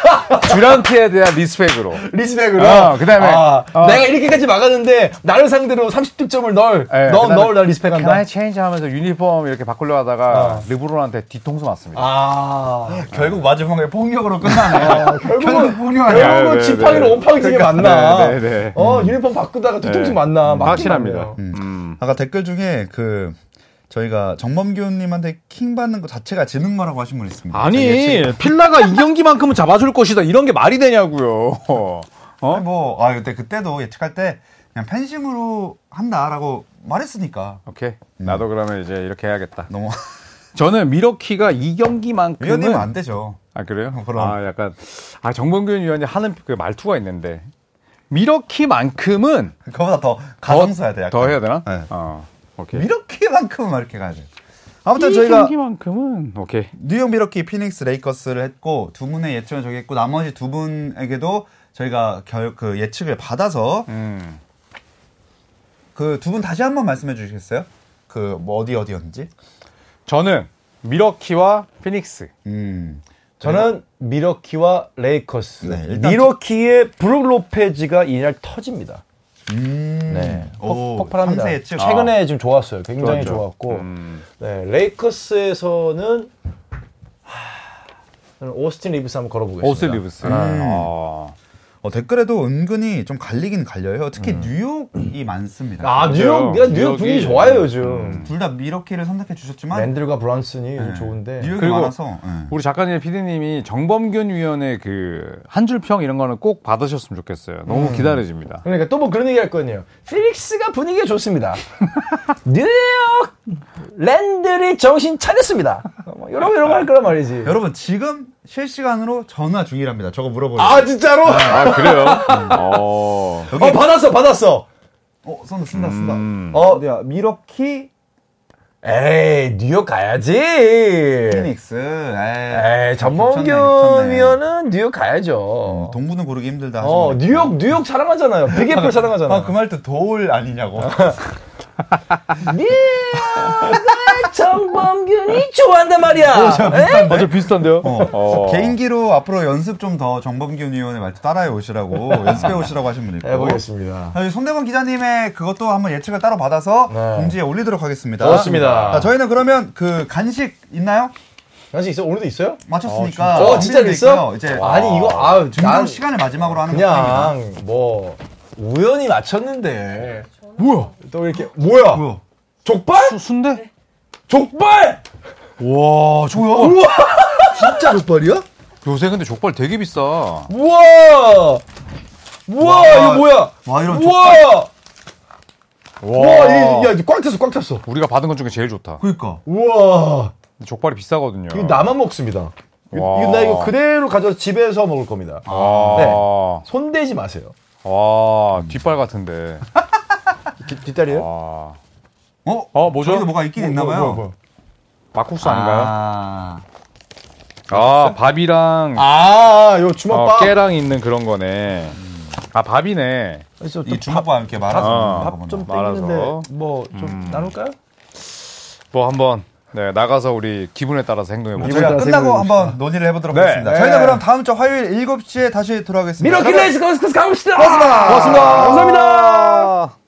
듀란트에 대한 respect으로. respect으로. 어, 그다음에, 아, 어. 내가 이렇게까지 막았는데 나를 상대로 30득점을 넣을 예, 너 내가 respect한다. exchange 하면서 유니폼 이렇게 바꾸려 하다가 어. 르브론한테 뒤통수 맞습니다. 아, 결국 마지막에 폭력으로 끝나네요. 결국은 폭력 아니야. 결국은 네, 지팡이로 네. 온팡이지게 만나. 네, 네, 네. 어 유니폼 바꾸다가 뒤통수 네. 만나. 음, 확실합니다. 음. 아까 댓글 중에 그 저희가 정범규님한테 킹 받는 것 자체가 지능마라고 하신 분 있습니다. 아니 예측- 필라가 이 경기만큼은 잡아줄 것이다 이런 게 말이 되냐고요. 어? 아니, 뭐, 아, 그때, 그때도 예측할 때 그냥 팬심으로 한다라고 말했으니까. 오케이 나도 그러면 이제 이렇게 해야겠다. 너무. 저는 미러키가 이 경기만큼은 위원님은 안 되죠. 아 그래요? 어, 그럼. 아 약간 아 정범균 위원이 하는 그 말투가 있는데 미러키만큼은 그거보다 더 가성써야 돼, 약간. 더 해야 되나? 네. 어 오케이. 미러키만큼은 막 이렇게 가야 돼. 아무튼 이 저희가 경기만큼은 오케이. 뉴욕 미러키 피닉스 레이커스를 했고 두 분의 예측을 정했고 나머지 두 분에게도 저희가 결, 그 예측을 받아서 음. 그두 분 다시 한번 말씀해 주시겠어요? 그 뭐 어디 어디였는지? 저는 미러키와 피닉스. 음. 저는 미러키와 레이커스. 네, 미러키의 브룩 로페즈가 이날 터집니다. 음. 네, 오, 폭, 발합니다 삼세 예측. 최근에 좀 좋았어요. 굉장히 좋았죠. 좋았고, 음. 네, 레이커스에서는 하, 오스틴 리브스 한번 걸어보겠습니다. 오스 리브스. 음. 아. 어, 댓글에도 은근히 좀 갈리긴 갈려요. 특히 뉴욕이 많습니다. 아 뉴욕, 맞아요. 내가 뉴욕 뉴욕이- 분위기 좋아요 요즘. 둘다 밀워키를 선택해 주셨지만 랜들과 브런슨이 네, 좋은데. 뉴욕이 그리고 많아서 네. 우리 작가님, 피디님이 정범균 위원의 그 한 줄 평 이런 거는 꼭 받으셨으면 좋겠어요. 너무 기다려집니다. 그러니까 또 뭐 그런 얘기 할 거거든요. 피닉스가 분위기가 좋습니다. 뉴욕 랜들이 정신 차렸습니다. 뭐 이런 거 이런 거 할 거란 말이지. 여러분 지금 실시간으로 전화 중이랍니다. 저거 물어보요 아 진짜로? 아, 그래요? 어. 여기 어 받았어 받았어. 어, 쓴다 쓴다 쓴다. 음. 어 어디야? 미러키 에이 뉴욕 가야지. 피닉스. 에이, 에이. 위원은 뉴욕 가야죠. 동부는 고르기 힘들다. 어 뉴욕 뉴욕 사랑하잖아요. 빅애플 사랑하잖아. 아, 그 말도 도울 아니냐고. 뉴욕 정범균이 좋아한단 말이야. 에? 아주 비슷한데요? 어. 어. 개인기로 앞으로 연습 좀 더 정범균 의원의 말투 따라해 오시라고 연습해 오시라고 하신 분 있고. 해보겠습니다. 아, 손대범 기자님의 그것도 한번 예측을 따로 받아서 네. 공지에 올리도록 하겠습니다. 좋습니다. 자, 저희는 그러면 그 간식 있나요? 간식 있어? 오늘도 있어요? 맞췄으니까. 어, 진짜 있어? 있고요. 이제 아니 이거 증정 난 시간을 마지막으로 하는. 그냥 뭐 우연히 맞췄는데 뭐야? 또 이렇게 뭐야? 뭐야? 족발? 수- 순대? 족발? 와, 족발. 우와 진짜 족발이야? 요새 근데 족발 되게 비싸. 우와 우와 와, 이거 뭐야? 와, 이런 우와 와. 우와 이게 야, 꽉 찼어 꽉 찼어. 우리가 받은 것 중에 제일 좋다. 그니까. 우와 근데 족발이 비싸거든요. 이거 나만 먹습니다. 이거, 와. 이거 나 이거 그대로 가져서 집에서 먹을 겁니다. 아. 네. 손대지 마세요. 와, 뒷발 같은데. 뒷, 뒷다리요? 어? 어, 뭐죠? 저기도 뭐가 있긴 있나 봐요. 막국수 아닌가요? 아. 아, 밥이랑 아, 요 어, 주먹밥. 깨랑 있는 그런 거네. 아, 밥이네. 그래서 이 주먹밥 이렇게 말아서 어, 먹는 밥 거구나. 좀 말아서. 땡기는데 뭐좀 음. 나눌까요? 뭐 한번 네, 나가서 우리 기분에 따라서 행동해 보자. 기분에 저희가 따라서 끝나고 한번 논의를 해보도록 네. 하겠습니다. 네. 저희는 그럼 다음 주 화요일 7시에 다시 돌아오겠습니다. 미러키 여러분, 레이스 거스 가봅시다. 고맙습니다. 고맙습니다. 감사합니다.